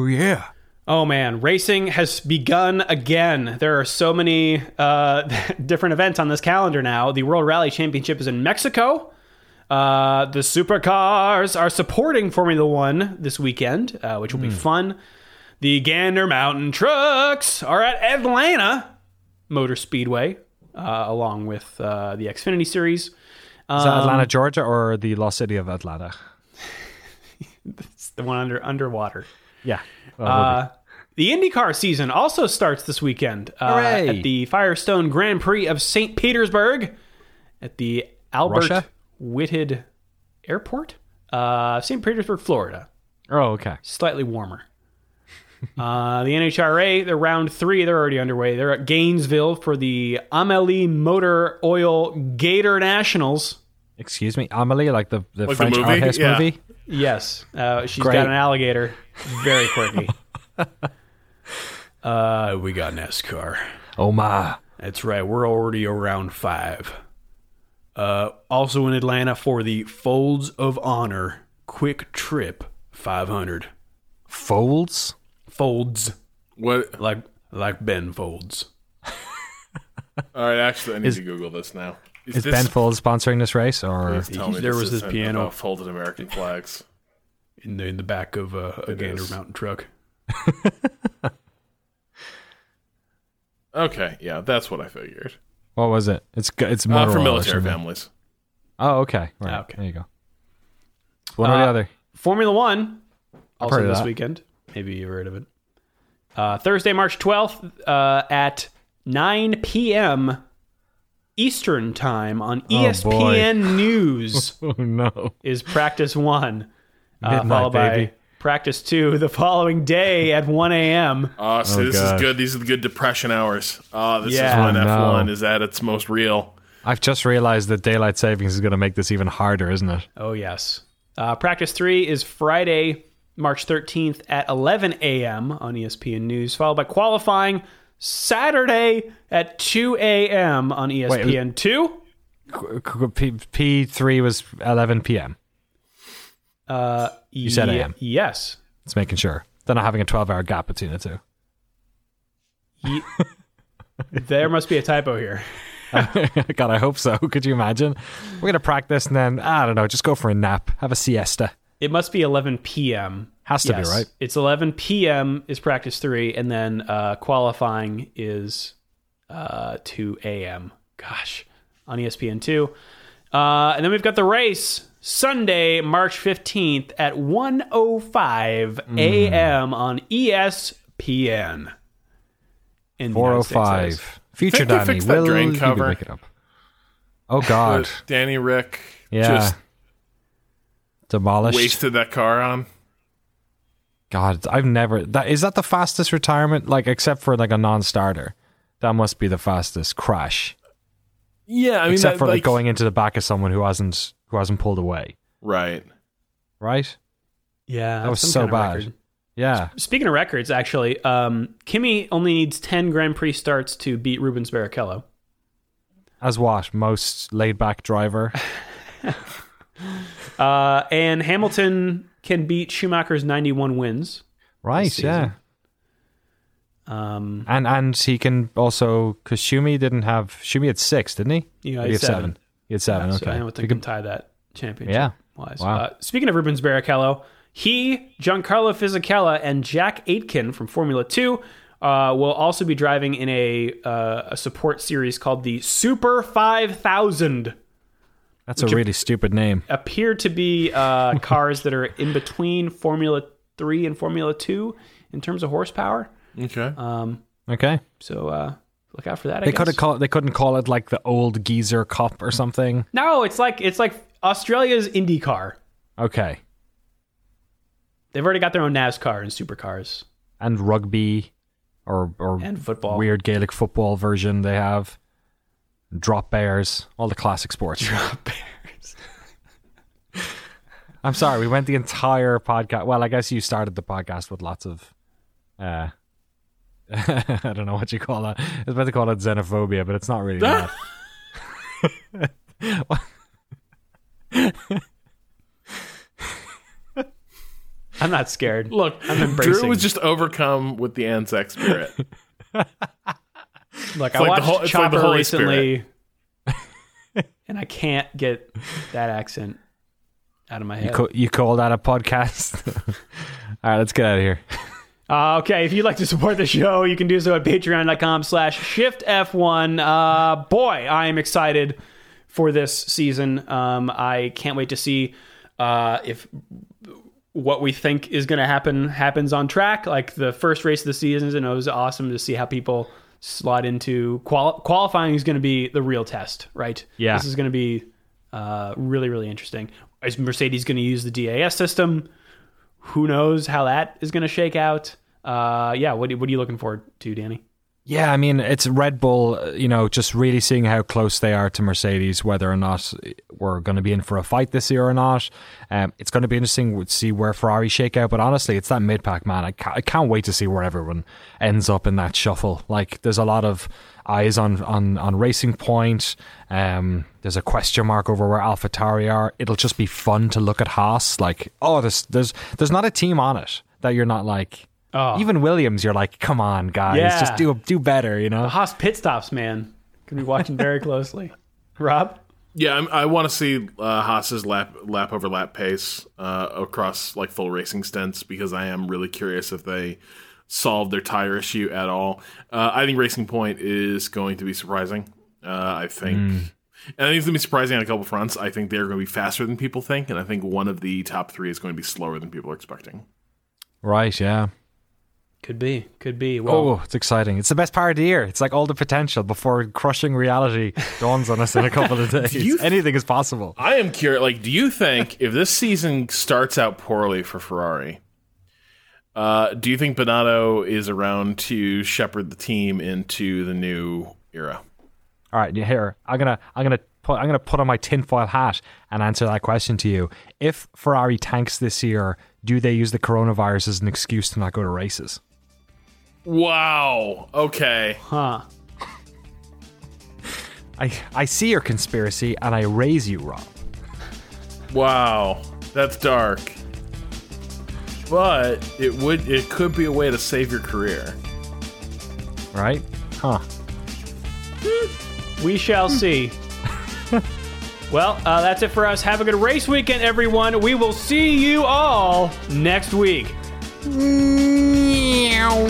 Yeah. Oh man, racing has begun again. There are so many uh, different events on this calendar now. The World Rally Championship is in Mexico. Uh, the supercars are supporting Formula One this weekend, uh, which will be fun. The Gander Mountain Trucks are at Atlanta Motor Speedway, uh, along with uh, the Xfinity Series. Is that Atlanta, Georgia, or the lost city of Atlanta? It's the one under underwater. Yeah. Uh, the IndyCar season also starts this weekend uh, at the Firestone Grand Prix of St. Petersburg at the Albert Russia? Whitted Airport, uh, St. Petersburg, Florida. oh, okay. Slightly warmer. uh, the NHRA, they're round three. They're already underway. They're at Gainesville for the Amelie Motor Oil Gator Nationals. Excuse me, Amelie, like the, the Like the French movie? art house Yeah. movie. Yes, uh, she's Great. got an alligator. Very quirky. uh, we got NASCAR. Oh my! That's right. We're already around five. Uh, also in Atlanta for the Folds of Honor QuikTrip 500. Folds. Folds What like like Ben Folds. all right, actually I need to Google this now. Is Ben Folds sponsoring this race, or Please tell me There was this piano. about folded American flags. in the in the back of uh, a Gander is. Mountain truck. Okay, yeah, that's what I figured. what was it? It's g- it's Uh, for military families. Oh, okay. Right. Okay. There you go. One or the Uh, other. Formula One also heard of this that. weekend. Maybe you've heard of it. Uh, Thursday, March 12th uh, at 9 p.m. Eastern Time on boy. ESPN News Oh no. is practice one, uh, followed baby. by practice two the following day at 1 a.m. Oh, so Oh, this God. is good. These are the good depression hours. Oh, this Yeah. is when Oh, F1 no. is at its most real. I've just realized that daylight savings is going to make this even harder, isn't it? Oh, yes. Uh, practice three is Friday, March 13th at 11 a.m. on ESPN News, followed by qualifying Saturday at 2 a.m. on ESPN 2. P three was 11 p.m. Uh, You said ye- AM. Yes. It's making sure they're not having a 12 hour gap between the two. Ye- there must be a typo here. God, I hope so. Could you imagine? We're gonna practice and then I don't know, just go for a nap, have a siesta. It must be 11 p.m. Has to be, right? It's 11 p.m. is practice three, and then uh, qualifying is uh, 2 a.m. Gosh, on ESPN two, uh, and then we've got the race Sunday, March 15th at 1:05 Hmm. a.m. on E ESPN. In the United States, that is. 405. Future Think they Danny, will drain you cover? pick it up? Oh God, Danny Ric yeah, just demolished. wasted that car on. God, I've never. That is that the fastest retirement, like except for like a non-starter. That must be the fastest crash, Yeah, I mean, except that, for like, like going into the back of someone who hasn't who hasn't pulled away. right. Right? Yeah, That was so bad. record. Yeah. Speaking of records, actually, um, Kimi only needs 10 Grand Prix starts to beat Rubens Barrichello. As what? Most laid back driver. Uh, and Hamilton can beat Schumacher's 91 wins. Right. Yeah. Um, And and he can also because Schumi didn't have Schumi had six, didn't he? know, he had seven. He had seven. So okay. Hamilton He can could- tie that championship. Yeah. Wise. Wow. Uh, speaking of Rubens Barrichello, he, Giancarlo Fisichella, and Jack Aitken from Formula Two uh, will also be driving in a uh, a support series called the Super 5000. That's a really stupid name. appear to be uh, cars that are in between Formula 3 and Formula 2 in terms of horsepower. Okay. Um, Okay. so uh, look out for that. I They guess. could have called. They couldn't call it like the old geezer cup or something. No, it's like it's like Australia's IndyCar. Okay. They've already got their own NASCAR and supercars And rugby, or or and football. weird Gaelic football version they have. Drop bears, all the classic sports. Drop bears. I'm sorry, we went the entire podcast. Well, I guess you started the podcast with lots of, uh, I don't know what you call that. I was about to call it xenophobia, but it's not really that. I'm not scared. Look, I'm Drew embracing. was just overcome with the Anzac spirit. Look, I like the watched whole- it's like the Chopper Holy recently, and I can't get that accent out of my head. Co- you called out a podcast? all right, let's get out of here. Uh, okay, if you'd like to support the show, you can do so at patreon.com slash shiftf1. Uh, boy, I am excited for this season. Um, I can't wait to see uh, if what we think is going to happen happens on track. Like the first race of the season, and it was awesome to see how people slot into qual- qualifying is going to be the real test, right? Yeah. This is going to be uh, really, really interesting. Is Mercedes going to use the DAS system? who knows how that is going to shake out. Uh, yeah, what, what are you looking forward to, Danny? Yeah, I mean, it's Red Bull, uh, you know, just really seeing how close they are to Mercedes, whether or not we're going to be in for a fight this year or not. Um, it's going to be interesting to see where Ferrari shake out, but honestly, it's that mid pack, man. I can't, I can't wait to see where everyone ends up in that shuffle. Like, there's a lot of eyes on, on, on Racing Point. Um, there's a question mark over where AlphaTauri are. It'll just be fun to look at Haas. Like, oh, there's, there's, there's not a team on it that you're not like, Oh. even Williams, you're like, come on, guys, Yeah. just do do better, you know. The Haas pit stops, man. Gonna be watching very closely. Rob? yeah, I'm, I want to see uh, Haas's lap lap over lap pace uh, across like full racing stints because I am really curious if they solve their tire issue at all. Uh, I think Racing Point is going to be surprising. Uh, I think. And I think it's going to be surprising on a couple fronts. I think they're going to be faster than people think, and I think one of the top three is going to be slower than people are expecting. Right, yeah. Could be, could be. Well, Oh, it's exciting. It's the best part of the year. It's like all the potential before crushing reality dawns on us in a couple of days. you- Anything is possible. I am curious. Like, do you think if this season starts out poorly for Ferrari, uh, do you think Binotto is around to shepherd the team into the new era? All right, yeah, here I'm gonna I'm gonna put I'm gonna put on my tinfoil hat and answer that question to you. If Ferrari tanks this year, do they use the coronavirus as an excuse to not go to races? Wow. Okay. huh? I I see your conspiracy and I raise you, Rob. Wow. That's dark. But it would it could be a way to save your career. Right? Huh? We shall see. well, uh, that's it for us. Have a good race weekend, everyone. We will see you all next week. Nhau.